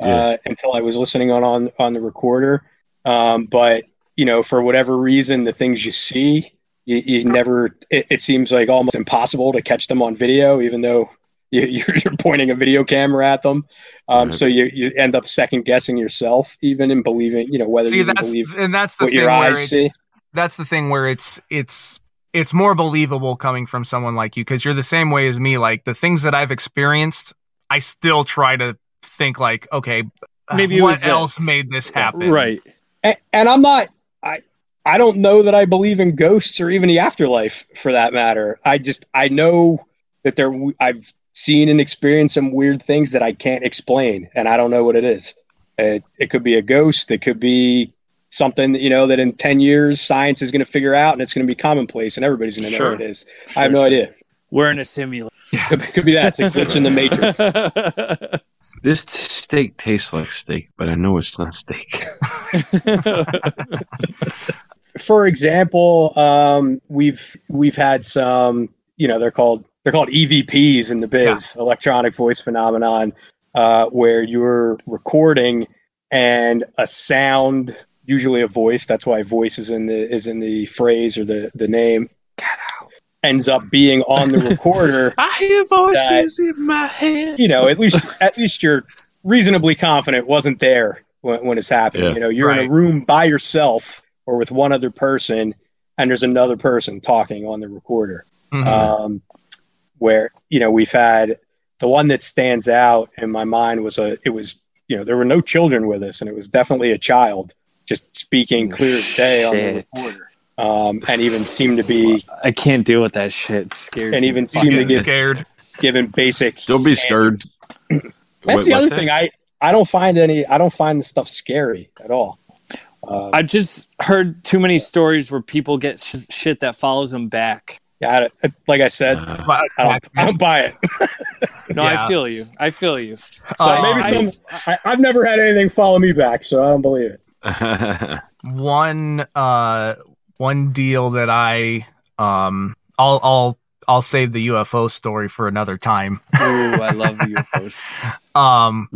uh, Yeah. until I was listening on on on the recorder. Um, but you know, for whatever reason, the things you see, you, you never. It, it seems like almost impossible to catch them on video, even though you, you're, you're pointing a video camera at them. Um, Right. So you you end up second guessing yourself, even in believing, you know, whether See, you that's believe and that's the what thing your where eyes it's, see. that's the thing where it's it's it's more believable coming from someone like you because you're the same way as me. Like the things that I've experienced, I still try to think like, okay, uh, Maybe it what else this. made this happen? Right. and, and I'm not I I don't know that I believe in ghosts or even the afterlife for that matter. I just I know that there I've seen and experienced some weird things that I can't explain and I don't know what it is. It, it could be a ghost, it could be something you know that in 10 years science is going to figure out and it's going to be commonplace and everybody's going to know Sure. what it is. I have no idea. We're in a simulator. Could, could be that. It's a glitch in the matrix. This steak tastes like steak, but I know it's not steak. for example, um, we've we've had some, you know, they're called they're called EVPs in the biz, electronic voice phenomenon, uh, where you're recording and a sound, usually a voice. That's why voice is in the is in the phrase or the the name. Ends up being on the recorder. I hear voices in my head. you know, at least at least you're reasonably confident wasn't there when, when it's happening. Yeah. You know, you're in a room by yourself or with one other person, and there's another person talking on the recorder. Mhm. Um, where you know we've had the one that stands out in my mind was a it was you know there were no children with us, and it was definitely a child just speaking clear as day on the recorder. Um, and even seemed to be I can't deal with that shit. It scares and me. even seemed to give scared. given basic Don't be answers. scared. That's What- the other what's that? thing. I I don't find any. I don't find the stuff scary at all. Uh, I've just heard too many stories where people get sh- shit that follows them back. Yeah, I, like I said, Uh, I don't. I don't buy it. No, Yeah. I feel you. I feel you. So Uh, maybe I- some. I, I've never had anything follow me back, so I don't believe it. one uh one deal that I um I'll I'll I'll save the UFO story for another time. Ooh, I love UFOs. Um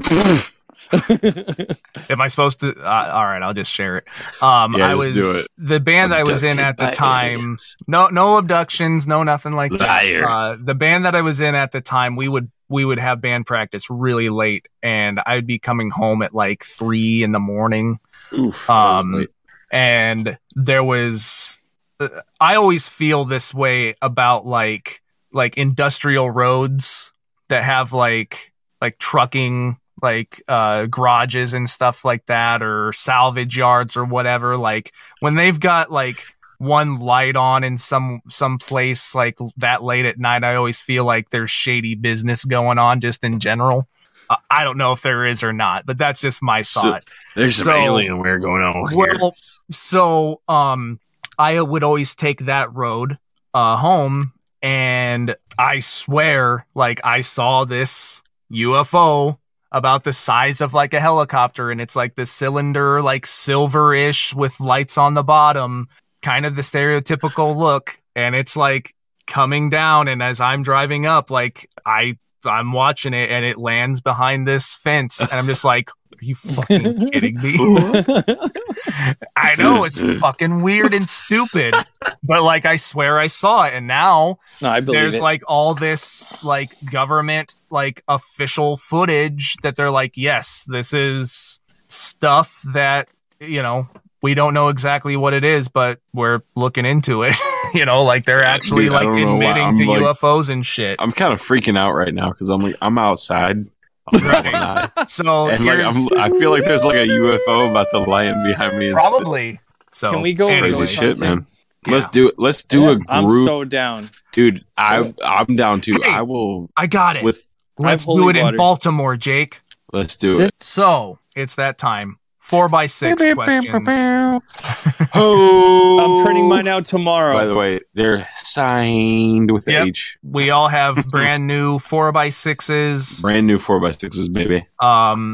am I supposed to uh, all right, I'll just share it. Um Yeah, I was the band I was in at the time aliens. no no abductions, no nothing like that. Uh the band that I was in at the time we would we would have band practice really late and I would be coming home at like 3 in the morning Oof, um, and there was uh, i always feel this way about like like industrial roads that have like like trucking like uh garages and stuff like that or salvage yards or whatever like when they've got like one light on in some some place like that late at night, I always feel like there's shady business going on just in general. Uh, I don't know if there is or not, but that's just my So- thought. There's some So- alienware going on here. Well, so um, I would always take that road uh home, and I swear, like I saw this UFO about the size of like a helicopter, and it's like the cylinder, like silverish with lights on the bottom, kind of the stereotypical look, and it's like coming down, and as I'm driving up, like I. I'm watching it and it lands behind this fence and I'm just like, are you fucking kidding me? I know it's fucking weird and stupid, but like I swear I saw it, and now no, there's it. like all this like government like official footage that they're like, yes, this is stuff that you know we don't know exactly what it is, but we're looking into it. you know, like they're actually Dude, like don't know why admitting to like- UFOs and shit. I'm kind of freaking out right now because I'm like I'm outside. I'm walking out, so and like I'm, I feel like there's like a UFO about to land behind me. and stuff. probably. So Can we go anyways, crazy Ghost shit, hunting? man. Let's do it. Let's do a I'm group, so down. dude. I I'm down too. Hey. I will I got it. with. Let's do holy it in. Baltimore, Jake. Let's do This- it. So it's that time. Four by six questions. Oh, I'm printing mine out tomorrow. By the way, they're signed with Yep. H. We all have brand new four by sixes. Brand new four x sixes, baby. Um,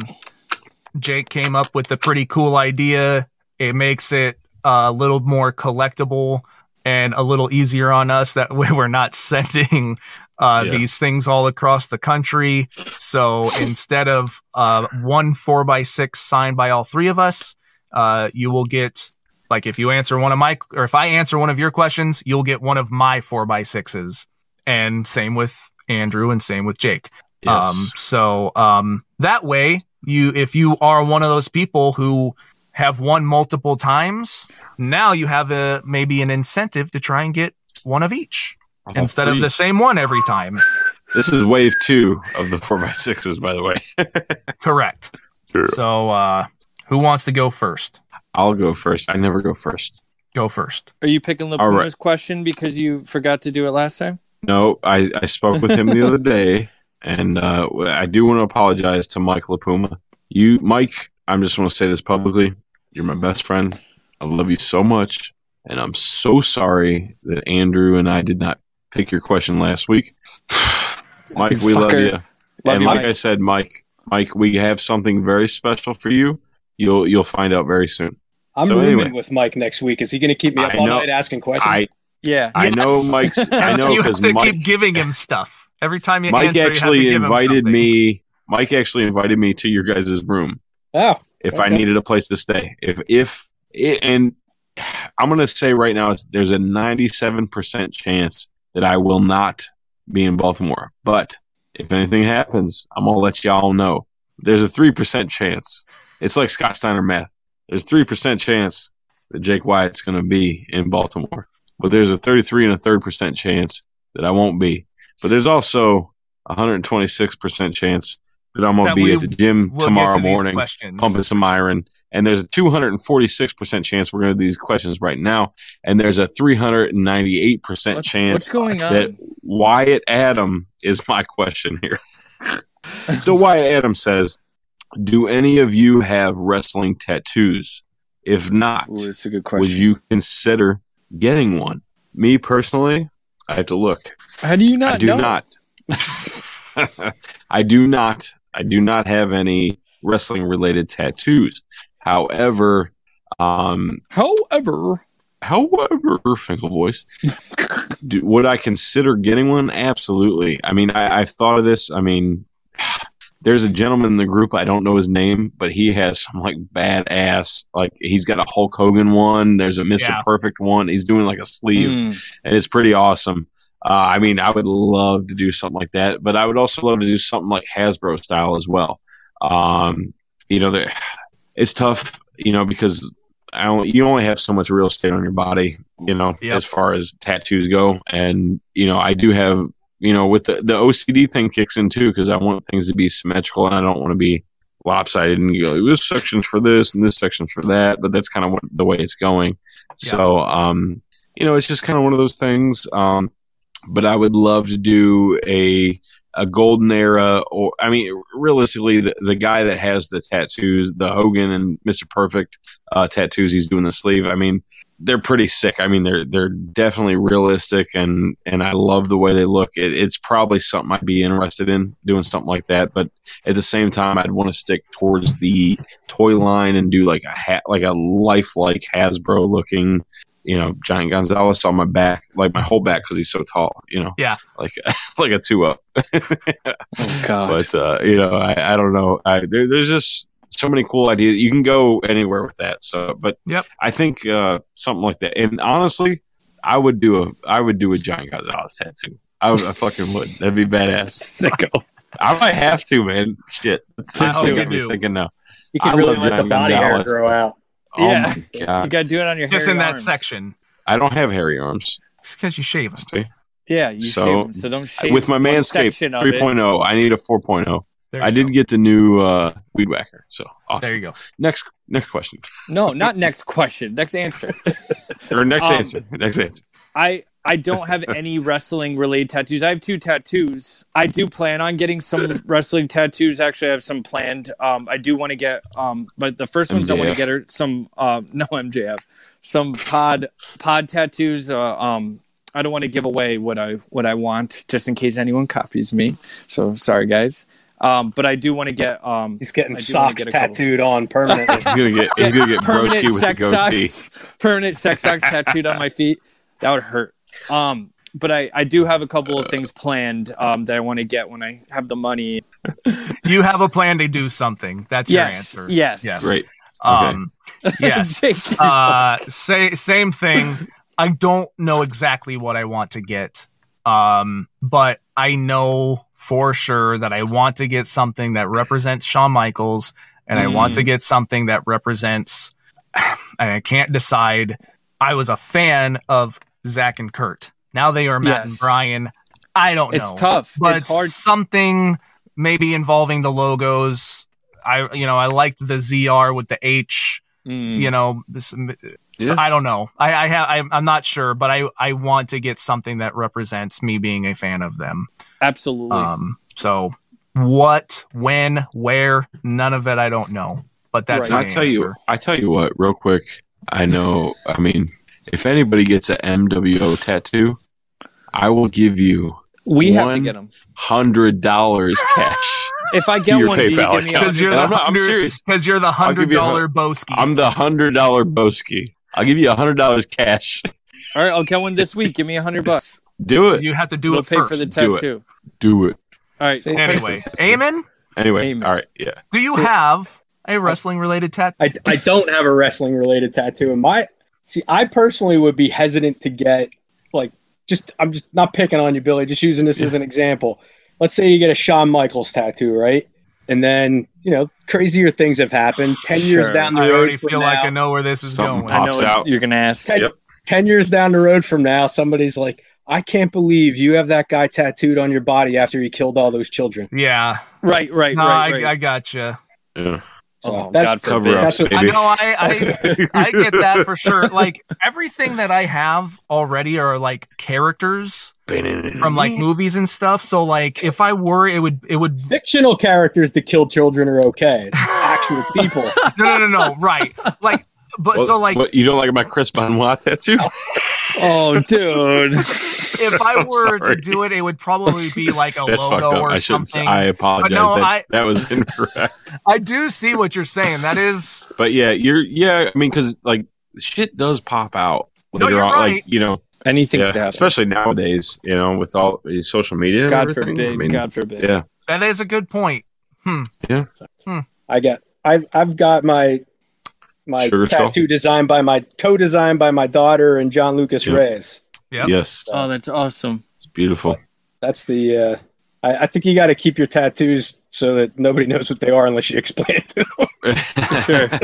Jake came up with a pretty cool idea. It makes it a little more collectible and a little easier on us that way we're not sending uh, Yeah. these things all across the country. So instead of uh, one four by six signed by all three of us, uh, you will get like if you answer one of my or if I answer one of your questions, you'll get one of my four by sixes. And same with Andrew and same with Jake. Yes. Um, so um, that way, you if you are one of those people who have won multiple times, now you have a maybe an incentive to try and get one of each All instead of the same one every time. This is wave two of the four x sixes, by the way. Correct. Sure. So uh, who wants to go first? I'll go first. I never go first. Go first. Are you picking All LaPuma's right. question because you forgot to do it last time? No, I, I spoke with him the other day, and uh, I do want to apologize to Mike LaPuma. You, Mike, I'm just want to say this publicly. You're my best friend. I love you so much, and I'm so sorry that Andrew and I did not pick your question last week. Mike, we love you. Love and you, like Mike. I said, Mike, Mike, we have something very special for you. You'll you'll find out very soon. I'm So rooming anyway. with Mike next week. Is he going to keep me up I all know. night asking questions? I Yeah. I know Yes. Mike's. I know you have because to Mike keep giving him stuff every time you Mike answer, you have to actually give invited something. me. Mike actually invited me to your guys' room oh, if I needed a place to stay. If if it, and I'm gonna say right now, it's, there's a 97% chance that I will not be in Baltimore. But if anything happens, I'm gonna let y'all know. There's a three percent chance. It's like Scott Steiner math. There's three percent chance that Jake Wyatt's gonna be in Baltimore, but there's a 33 and a third percent chance that I won't be. But there's also a 126 percent chance that I'm gonna be we at the gym We'll tomorrow to morning pumping some iron. And there's a 246% chance we're going to do these questions right now. And there's a 398% What- chance what's going on? that Wyatt Adam is my question here. so Wyatt Adam says, Do any of you have wrestling tattoos? If not, Ooh, that's a good question. would you consider getting one? Me personally, I have to look. How do you not I do know? not. I do not. I do not have any wrestling related tattoos. However, um, However, however, Finkel voice, do, would I consider getting one? Absolutely. I mean, I, I've thought of this. I mean, there's a gentleman in the group. I don't know his name, but he has some like badass. Like he's got a Hulk Hogan one. There's a Mister Yeah. Perfect one. He's doing like a sleeve mm, and it's pretty awesome. Uh, I mean, I would love to do something like that, but I would also love to do something like Hasbro style as well. Um, you know, it's tough, you know, because I only, you only have so much real estate on your body, you know, Yep. as far as tattoos go. And, you know, I do have, you know, with the, the OCD thing kicks in too, because I want things to be symmetrical and I don't want to be lopsided and you go, this section's for this and this section's for that, but that's kind of what, the way it's going. So, um, you know, it's just kind of one of those things. Um, but I would love to do a a golden era, or I mean, realistically, the, the guy that has the tattoos, the Hogan and Mister Perfect uh, tattoos he's doing the sleeve. I mean, they're pretty sick. I mean, they're they're definitely realistic, and and I love the way they look. It, it's probably something I'd be interested in doing something like that. But at the same time, I'd want to stick towards the toy line and do like a hat, like a lifelike Hasbro looking you know, Giant Gonzalez on my back, like my whole back because he's so tall, you know. Yeah. Like like a two up. Oh God. but uh, you know, I, I don't know. I there, there's just so many cool ideas. You can go anywhere with that. So, but Yep. I think uh, something like that. And honestly, I would do a I would do a Giant Gonzalez tattoo. I would I fucking would. That'd be badass. Sicko. I might have to, man. Shit. That's I that's hope you do. thinking now. You can I really love let the Giant body hair grow out. Oh Yeah. my You got to do it on your hair. Just hairy in that arms. section. I don't have hairy arms. It's because you shave 'em. See? Yeah, you So, shave 'em, so don't shave with my one Manscaped section of it. 3.0. I need a 4.0. I you did go. get the new uh, weed whacker. So awesome. There you go. Next next question. No, not next question. Next answer. Or next Um, answer. Next answer. I I don't have any wrestling related tattoos. I have two tattoos. I do plan on getting some wrestling tattoos. Actually, I have some planned. Um, I do want to get um, but the first ones I want to get are some um, no MJF, some pod pod tattoos. Uh, um, I don't want to give away what I what I want just in case anyone copies me. So sorry, guys. Um, but I do want to get um, He's getting I do wanna socks get a couple. tattooed on permanently. He's gonna get he's gonna get permanent broski with the sex goatee. socks, permanent sex socks tattooed on my feet. That would hurt. Um, but I, I do have a couple of things planned um, that I want to get when I have the money. You have a plan to do something. That's yes, your answer. yes, Yes. Great. Um, yes. Uh, say, same thing. I don't know exactly what I want to get, um, but I know for sure that I want to get something that represents Shawn Michaels, and I want to get something that represents. And I can't decide. I was a fan of Zack and Curt. Now they are Matt and Brian. I don't it's know It's tough. but it's hard. something maybe involving the logos. I you know I liked the ZR with the H. Mm. You know, this, so Yeah. I don't know. I I have I'm, I'm not sure, but I I want to get something that represents me being a fan of them. Absolutely. Um, so what, when, where, none of it I don't know. But that's Right. my I tell you. I tell you what, real quick. I know. I mean, if anybody gets an MWO tattoo, I will give you we have to get them. hundred dollars cash. If I get your one, do you PayPal give me. Because you're the I'm not- I'm hundred, serious. because you're the I'll hundred give you a hun- dollar Boski. I'm the hundred dollar Boski. I'll give you a hundred dollars cash. All right, I'll get one this week. Give me a hundred bucks. Do it. you have to do We'll it pay first. for the Do it. tattoo. Do it. All right. See? anyway, Eamon, Anyway, Amen. all right. Yeah. do you have a wrestling related tattoo? I, I don't have a wrestling related tattoo. And my see, I personally would be hesitant to get like just I'm just not picking on you, Billy. Just using this as an example. Let's say you get a Shawn Michaels tattoo, right? And then you know crazier things have happened. Ten years down the road, I road already from feel now, like I know where this is Something going. I know pops out. you're gonna ask. Ten, Yep. 10 years down the road from now, somebody's like, I can't believe you have that guy tattooed on your body after he killed all those children. Yeah, Right, right, no, right, I, right. I gotcha. Yeah. So oh, that- God Cover forbid. up, That's what- I baby. know. I, I I get that for sure. Like everything that I have already are like characters from like movies and stuff. So like if I were, it would it would Fictional characters to kill children are okay. It's actual people. no no no no right like but What- so like what, you don't like my Chris Benoit tattoo? Oh, dude. if I were to do it, it would probably be like a That's logo or I should. something. I I, apologize. no, that, I- that was incorrect. I do see what you're saying. That is But yeah, you're. Yeah, I mean, because like shit does pop out. No, later you're on, right. Like you know, Anything yeah, especially nowadays. You know, with all social media. God everything. forbid. I mean, God forbid. Yeah. that is a good point. Yeah. Hmm. I got I've I've got my my Sugar skull? tattoo designed by my co-designed by my daughter and John Lucas Yeah. Reyes. Yep. Yes, Oh, that's awesome. it's beautiful. That's the uh I, I think you got to keep your tattoos so that nobody knows what they are unless you explain it to them.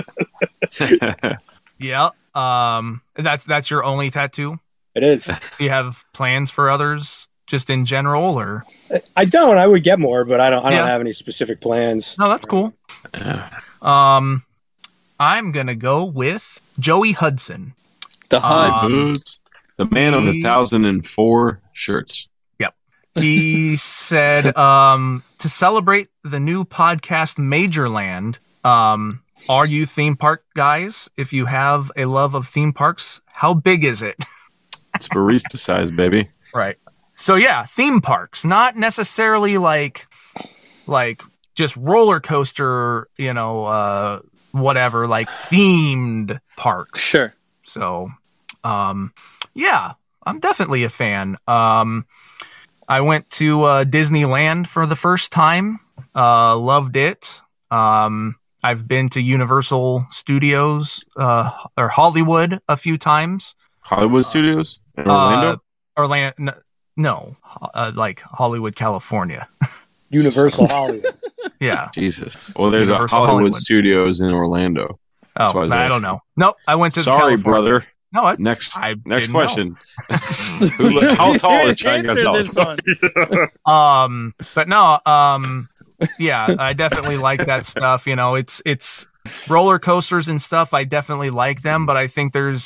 Sure. Yeah. Um. That's that's your only tattoo. It is. Do you have plans for others, just in general, or I don't. I would get more, but I don't. I don't Yeah. have any specific plans. no? That's cool. Yeah. Um, I'm gonna go with Joey Hudson. The HUD. Um, The man of a thousand and four shirts. Yep. He said um, to celebrate the new podcast Majorland. Um, are you theme park guys? If you have a love of theme parks, how big is it? It's barista size, baby. Right. So yeah, theme parks, not necessarily like like just roller coaster, you know, uh whatever, like themed parks. Sure. So um yeah, I'm definitely a fan. Um I went to uh Disneyland for the first time. Uh loved it. Um I've been to Universal Studios uh or Hollywood a few times. Hollywood Studios in Orlando. Uh, Orlando, no, uh, like Hollywood, California. Universal Hollywood. Yeah. Jesus. Well, there's Universal a Hollywood, Hollywood. Studios in Orlando. That's Oh, I I don't asking. know. Nope. I went to Sorry, California. brother. No, I, Next, I next question. How tall is Chad Answer Gonzalez? this one. um, but no, um, yeah, I definitely like that stuff. You know, it's it's roller coasters and stuff. I definitely like them, but I think there's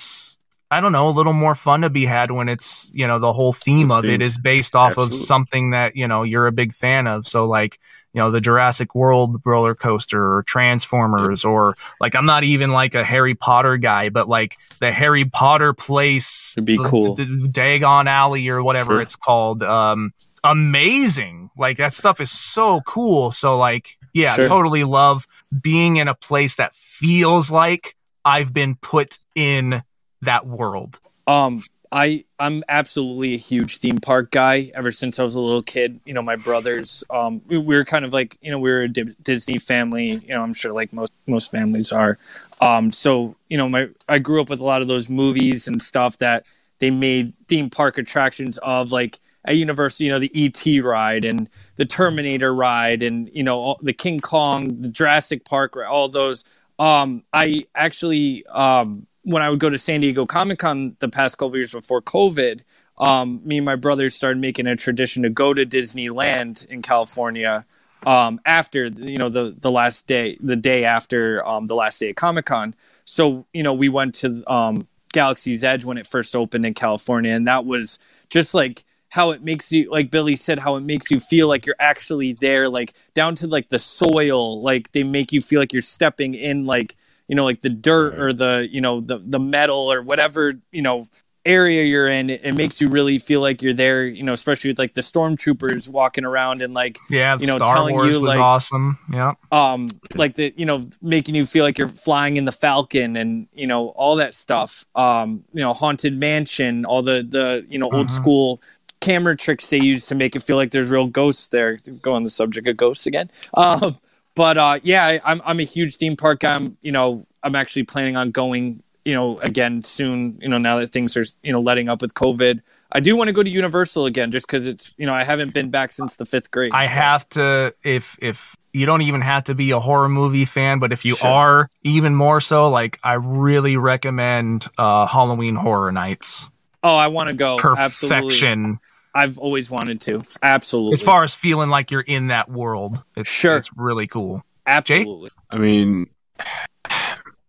I don't know a little more fun to be had when it's you know the whole theme It's of it themed. is based off of something that you know you're a big fan of. So like you know the Jurassic World roller coaster or Transformers or like I'm not even like a Harry Potter guy, but like the Harry Potter place Would be the- cool. the- the Diagon Alley or whatever Sure. it's called. Um, amazing. Like that stuff is so cool. So like, yeah, Sure. totally love being in a place that feels like I've been put in that world. Um, I I'm absolutely a huge theme park guy. Ever since I was a little kid, you know, my brothers, um, we, we were kind of like, you know, we were a Di- Disney family. You know, I'm sure like most most families are. Um, so you know, my I grew up with a lot of those movies and stuff that they made theme park attractions of, like at Universal, you know, the ET ride and the Terminator ride, and you know, all, the King Kong, the Jurassic Park, all those. Um, I actually um, when I would go to San Diego Comic Con the past couple years before COVID, um, me and my brother started making a tradition to go to Disneyland in California um, after you know the the last day, the day after um, the last day of Comic Con. So you know we went to um, Galaxy's Edge when it first opened in California, and that was just like how it makes you like Billy said how it makes you feel like you're actually there like down to like the soil like they make you feel like you're stepping in like you know like the dirt or the you know the the metal or whatever you know area you're in it, it makes you really feel like you're there you know especially with like the stormtroopers walking around and like Yeah, You know, Star telling Wars you, was like- awesome. Yeah. um like the you know making you feel like you're flying in the falcon and you know all that stuff um you know haunted mansion all the the you know old Mhm. school camera tricks they use to make it feel like there's real ghosts there go on the subject of ghosts again um but uh yeah i'm i'm a huge theme park guy i'm you know i'm actually planning on going you know again soon you know now that things are you know letting up with covid i do want to go to universal again just because it's you know i haven't been back since the fifth grade I so- have to if if you don't even have to be a horror movie fan, but if you Sure. are even more so, like I really recommend uh Halloween Horror Nights. oh i want to go absolutely Perfection. I've always wanted to. Absolutely. As far as feeling like you're in that world. It's Sure. it's really cool. absolutely. I mean,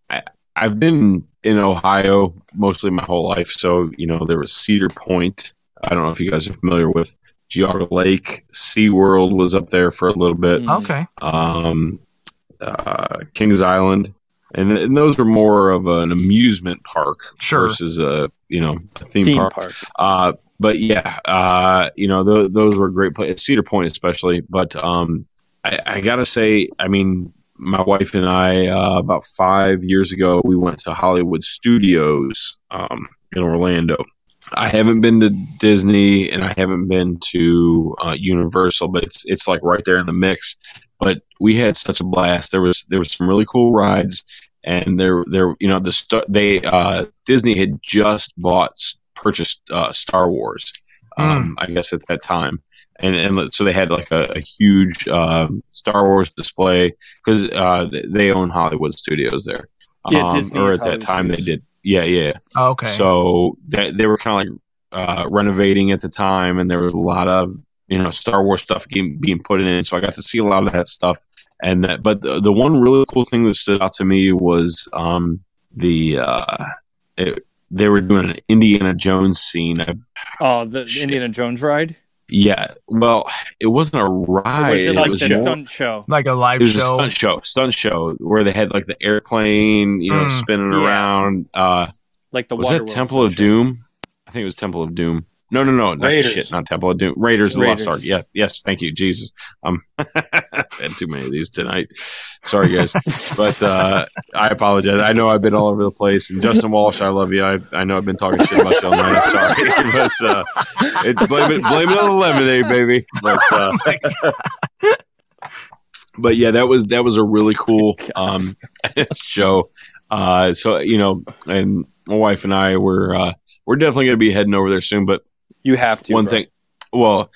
I, I've been in Ohio mostly my whole life. So, you know, there was Cedar Point. I don't know if you guys are familiar with Geauga Lake. SeaWorld was up there for a little bit. Mhm. Okay. Um, uh, Kings Island. And, and those were more of an amusement park Sure. versus a, you know, a theme, Theme park. park. Uh, but yeah, uh, you know, th- those were great places, Cedar Point especially. But um, I, I gotta say, I mean, my wife and I, uh, about five years ago, we went to Hollywood Studios um, in Orlando. I haven't been to Disney and I haven't been to uh, Universal, but it's it's like right there in the mix. But we had such a blast. There was there was some really cool rides, and there there you know the st- they uh, Disney had just bought purchased uh, Star Wars, um, I guess at that time, and and so they had like a, a huge um, Star Wars display because uh, they own Hollywood Studios there. Yeah, um, Disney or at that time they did. Yeah, yeah. Okay. So they, they were kind of like uh, renovating at the time, and there was a lot of you know Star Wars stuff being, being put in. So I got to see a lot of that stuff. And that, but the, the one really cool thing that stood out to me was um, the uh, it, they were doing an Indiana Jones scene. I, Oh, the Shit. Indiana Jones ride. yeah, well, it wasn't a ride. was it it like was the more- stunt show? like a live It was a show. stunt show, stunt show where they had like the airplane, you know, Mm. spinning Yeah. around. Uh, Like the was Waterworld that Temple of stunt show. Doom? I think it was Temple of Doom. No, no, no, not Raiders. shit, not Temple of Doom. Raiders the Lost Ark. Yeah, yes, thank you, Jesus. Um, had too many of these tonight. Sorry, guys, but uh, I apologize. I know I've been all over the place. And Justin Walsh, I love you. I, I know I've been talking shit about you all night. I'm sorry, but uh, it, blame it, blame it on the lemonade, baby. But uh, but yeah, that was that was a really cool um, show. Uh, so you know, and my wife and I were uh, we're definitely going to be heading over there soon. But You have to. one bro. thing, well,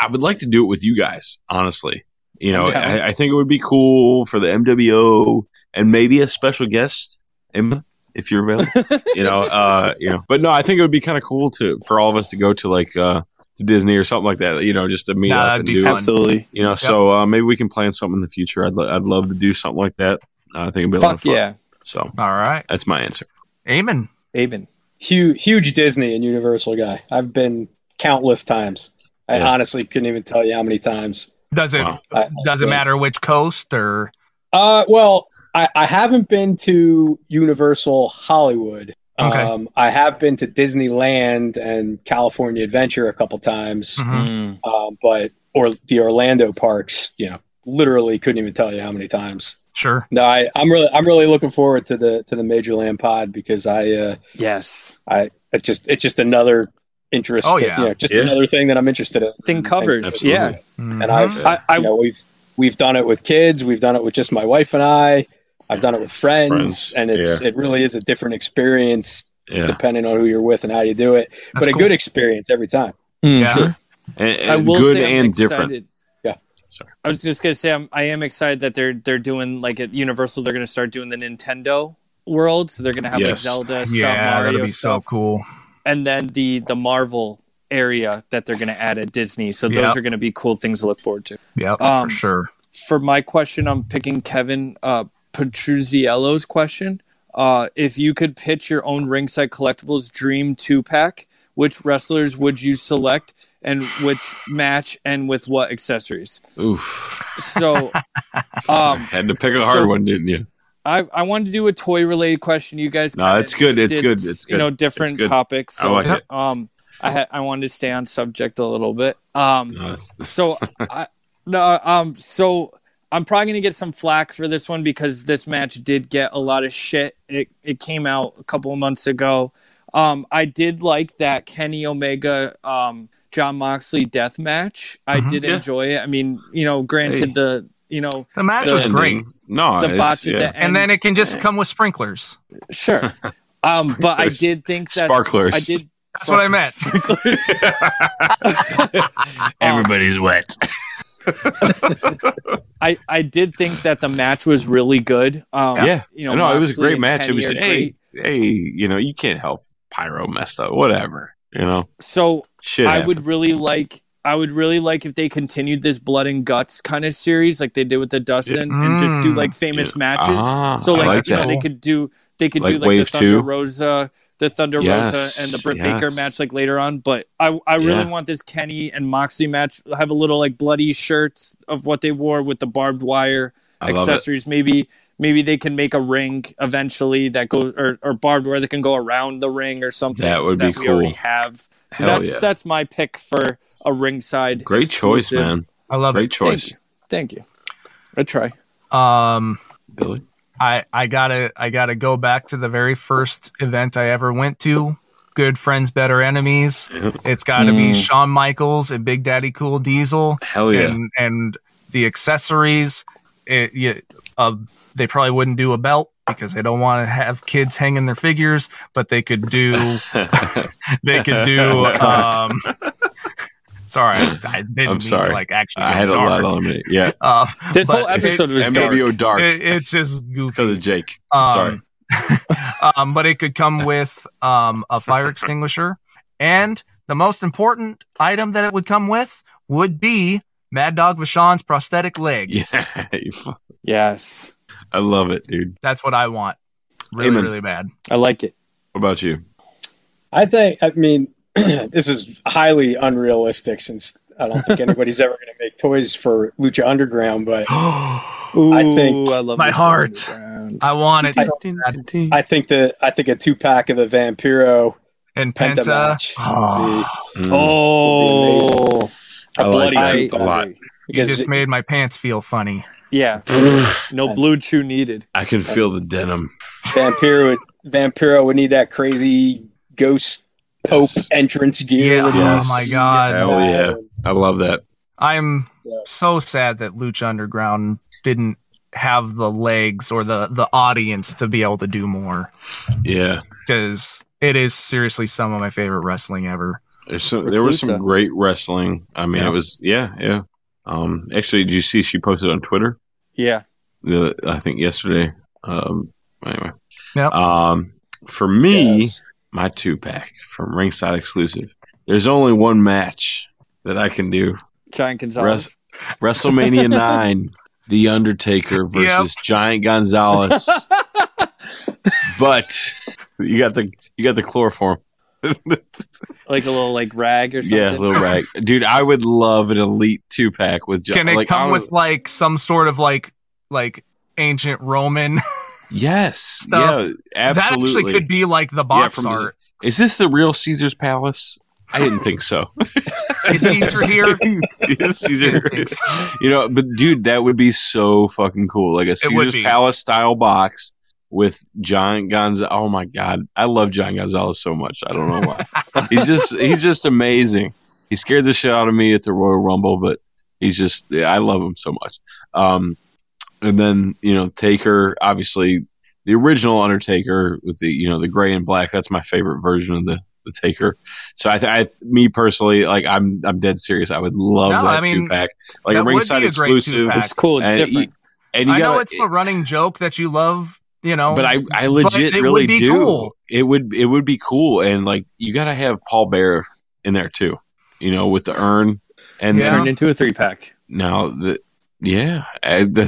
I would like to do it with you guys. Honestly, you know, I'm. I, I think it would be cool for the MWO and maybe a special guest, Emma, if you're available. you know, uh, you know, but no, I think it would be kind of cool to for all of us to go to like uh, to Disney or something like that. You know, just to meet Nah, up and do fun. Absolutely. you know, so uh, maybe we can plan something in the future. I'd, lo- I'd love to do something like that. Uh, I think it'd be a lot of fun. yeah. So All right, that's my answer. Amen. Amen. Huge, huge Disney and Universal guy. I've been countless times. I Yeah. honestly couldn't even tell you how many times. Does it Wow. I- does it matter which coast or Uh, well, I, I haven't been to Universal Hollywood. Okay. Um, I have been to Disneyland and California Adventure a couple times, Mhm. Mm. um, but or the Orlando parks, you know, literally couldn't even tell you how many times. Sure? No, I, I'm really, I'm really looking forward to the to the Major Land Pod because I, uh, Yes. I, it just, it's just another interest. Oh, yeah. you know, just Yeah. another thing that I'm interested in. Thing covered. Absolutely. Yeah. And Mhm. I've, I, I you know, we've we've done it with kids, we've done it with just my wife and I. I've done it with friends, Friends, and it's it really is a different experience Yeah, depending on who you're with and how you do it. That's but a cool. good experience every time. Yeah. Sure. and, and I will good say I'm and different. excited. Yeah. Sorry. I was just gonna say I'm, I am excited that they're they're doing like at Universal they're gonna start doing the Nintendo world, so they're gonna have like Zelda stuff, Yeah, Mario that'll be stuff, so cool. and then the the Marvel area that they're gonna add at Disney. So those Yep. are gonna be cool things to look forward to. Yep, Um, for sure. For my question, I'm picking Kevin uh, Petruzziello's question. Uh, if you could pitch your own ringside collectibles dream two pack, which wrestlers would you select, and which match, and with what accessories? Oof, So, um, had to pick a hard So- one, didn't you? I I wanted to do a toy related question. You guys, No, it's good. It's did, good. It's good. You know, different good. topics. I So, like it. um, I had I wanted to stay on subject a little bit. Um, so I no um so I'm probably gonna get some flack for this one because this match did get a lot of shit. It it came out a couple of months ago. Um, I did like that Kenny Omega um Jon Moxley death match. I Mhm. did Yeah. enjoy it. I mean, you know, granted Hey. the you know The match the was great, ending. No, the botch yeah. at the end, and then it can just come with sprinklers. sure. Um, but I did think that sparklers. I did. That's what I meant. Sprinklers. Everybody's wet. I, I did think that the match was really good. Um, Yeah, you know, no, it was a great match. Kenny it was are hey, great. hey, you know, you can't help pyro messed up. Whatever, you know, So shit. I would really like. I would really like if they continued this blood and guts kind of series, like they did with the Dustin, and just do Mm. like famous Yeah. matches. Ah, so like, like you know, they could do they could do Like like Wave the Thunder two? Rosa, the Thunder Yes, Rosa, and the Britt Baker match like later on. But I I really Yeah. want this Kenny and Moxie match have a little like bloody shirts of what they wore with the barbed wire I accessories. Maybe maybe they can make a ring eventually that goes or, or barbed wire that can go around the ring or something That would be we already cool. have. So Hell that's yeah. that's my pick for a ringside. Great choice, man. I love it. Great choice, Thank you. I try. Um, Billy. I I gotta I gotta go back to the very first event I ever went to. Good friends, better enemies. Yeah. It's got to be Mm. Shawn Michaels and Big Daddy Cool Diesel, Hell yeah. and and the accessories. It, you, uh, they probably wouldn't do a belt because they don't want to have kids hanging their figures, but they could do they could do. Um, sorry, I, I didn't I'm mean sorry. like actually. I go had a dark. lot on it. Yeah, Uh, This whole episode was dark. MWO dark it- it's just goofy. because of Jake. Um, Sorry. um, but it could come with um, a fire extinguisher. And the most important item that it would come with would be Mad Dog Vachon's prosthetic leg. Yeah, Yes, I love it, dude. That's what I want. Really, Amen. really bad. I like it. What about you? I think. I mean, this is highly unrealistic since I don't think anybody's ever going to make toys for Lucha Underground. But I I think- I love My heart. underground. want it. I- so. I think that I think a two pack of the Vampiro and Penta, Penta. match Oh, Mm. Oh, would be I a like bloody that two a pack. lot. you just made my pants feel funny. Yeah. No blue chew needed. I can feel the denim. Vampiro would, Vampiro would need that crazy ghost Pope Yes. entrance gear. Yeah, with oh my God. Hell yeah. I love that. I'm so sad that Lucha Underground didn't have the legs or the the audience to be able to do more Yeah. because it is seriously some of my favorite wrestling ever. There's some, there was some great wrestling. I mean, Yeah. it was yeah, yeah. Um, actually, did you see she posted on Twitter? Yeah. The I think yesterday. Um, anyway. Yep. Um, for me, Yes. my two pack from Ringside Exclusive. There's only one match that I can do. Giant Gonzalez. WrestleMania nine, The Undertaker versus Giant Gonzalez. but you got the you got the chloroform. like a little like rag or something. Yeah, a little rag, dude. I would love an elite two pack with. Gi- Can it like, come I with like some sort of like like ancient Roman? Yes, stuff? yeah, absolutely. that actually could be like the box from- art. Is this the real Caesar's Palace? I didn't think so. Is Caesar here? Caesar. Didn't so. You know, but dude, that would be so fucking cool. Like a Caesar's. Palace style box with Giant Gonzalez. Oh my god, I love Giant Gonzalez so much. I don't know why. he's just he's just amazing. He scared the shit out of me at the Royal Rumble, but he's just yeah, I love him so much. Um, and then you know Taker, obviously the original Undertaker with the you know the gray and black. That's my favorite version of the the Taker. So I, th- I me personally, like I'm I'm dead serious. I would love No, that I mean, two pack, like a ringside a exclusive. It's cool. It's And different. you- and you I know gotta- it's the running joke that you love, you know. but I, I legit it really do. cool. It would it would be cool, and like you got to have Paul Bearer in there too, you know, with the urn and Yeah. Turned into a three pack. now the yeah I- the,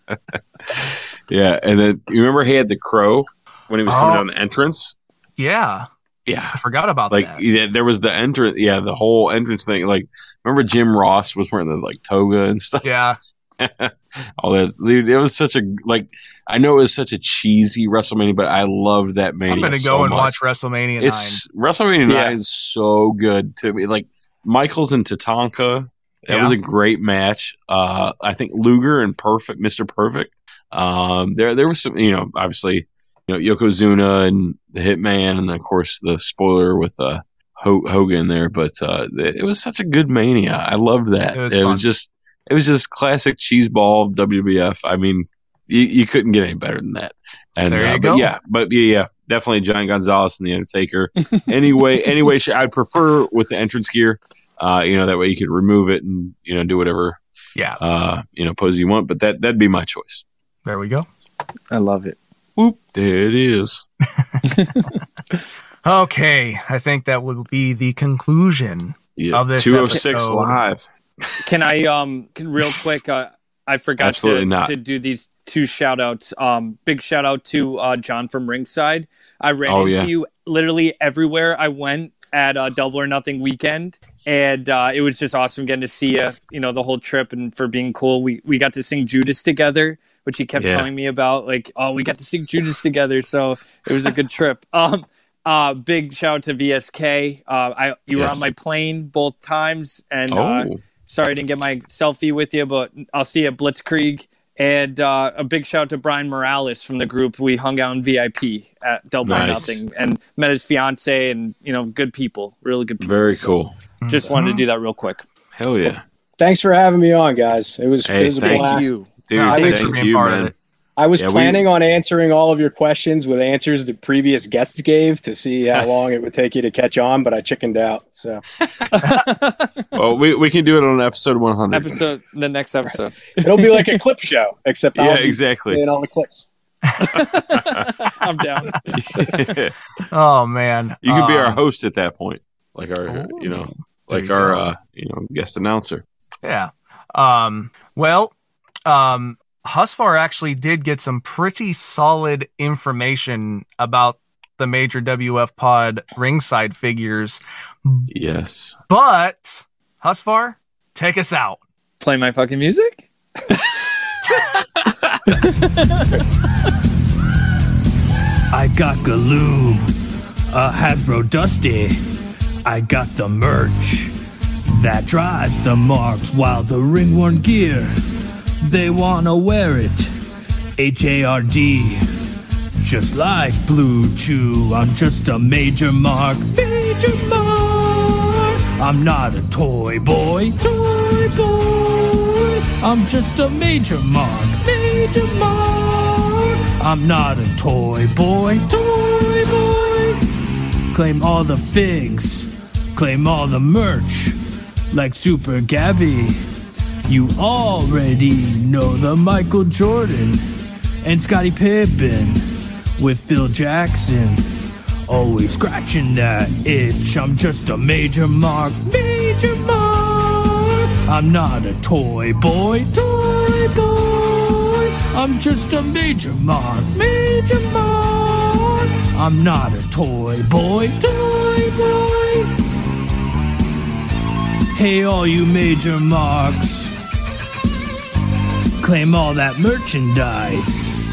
yeah, and then you remember he had the crow when he was coming Oh. down the entrance. yeah, Yeah, I forgot about like that. yeah, there was the entrance. Yeah, the whole entrance thing. Like remember Jim Ross was wearing the like toga and stuff. Yeah, all that. Dude, it was such a like. I know it was such a cheesy WrestleMania, but I loved that mania. I'm gonna so go and much. watch WrestleMania nine. It's WrestleMania Yeah. nine is so good to me. Like Michaels and Tatanka, that Yeah. was a great match. Uh, I think Luger and Perfect, Mister Perfect. Um, there there was some, you know, obviously, you know, Yokozuna and the Hitman, and of course the spoiler with uh Hogan there. But uh, it it was such a good mania. I loved that. It was it was just it was just classic cheeseball WBF. I mean, you, you couldn't get any better than that. And There you uh, go. but yeah, but yeah, yeah, definitely Giant Gonzalez and the Undertaker. anyway, anyway, I'd prefer with the entrance gear. Uh, you know, that way you could remove it and you know do whatever yeah, uh you know pose you want. But that that'd be my choice. there we go. I love it. Whoop, there it is. Okay, I think that would be the conclusion. Yeah, Of this two oh six episode. live. Can I um can real quick uh I forgot Absolutely to, not. to do these two shout outs. Um big shout out to uh John from Ringside. I ran Oh, into yeah. you literally everywhere I went at uh, Double or Nothing weekend, and uh, it was just awesome getting to see you. You know the whole trip, and for being cool. We we got to sing Judas together, which he kept Yeah. telling me about. Like, oh, we got to sing Judas together, so it was a good trip. Um, uh, big shout out to VSK. Uh, I you were on my plane both times, and uh, Oh, sorry I didn't get my selfie with you, but I'll see you at Blitzkrieg. And uh, a big shout out to Brian Morales from the group. We hung out in VIP at Double or Nice. Nothing and met his fiance and you know good people, really good people. very So, cool. Just wanted to do that real quick. Hell yeah, Thanks for having me on, guys. It was, Hey, it was a thank blast. you. dude. No, thanks for thank being you, part of man. It. I was Yeah, we- planning on answering all of your questions with answers the previous guests gave to see how long it would take you to catch on, but I chickened out. So Well, we, we can do it on episode one hundred. Episode the next episode. it'll be like a clip show, except I'll Yeah, exactly. And all the clips. I'm down. you Oh man, you could be our Um, host at that point, like our you know, like you our uh, you know guest announcer. Yeah. Um, well, um, Husfar actually did get some pretty solid information about the major WF Pod ringside figures. Yes. But Husfar, take us out. Play my fucking music. I got Galoom, a Hasbro Dusty. I got the merch that drives the marks while the ringworn gear, they wanna wear it. H A R D, just like Blue Chew. I'm just a major mark, major mark. I'm not a toy boy, toy boy. I'm just a major mark, major mark. I'm not a toy boy, toy boy. Claim all the figs, claim all the merch, like Super Gabby. You already know the Michael Jordan and Scottie Pippen with Phil Jackson. Always scratching that itch. I'm just a major mark, major mark. I'm not a toy boy, toy boy. I'm just a major mark, major mark. I'm not a toy boy, toy boy. Hey, all you major marks, claim all that merchandise.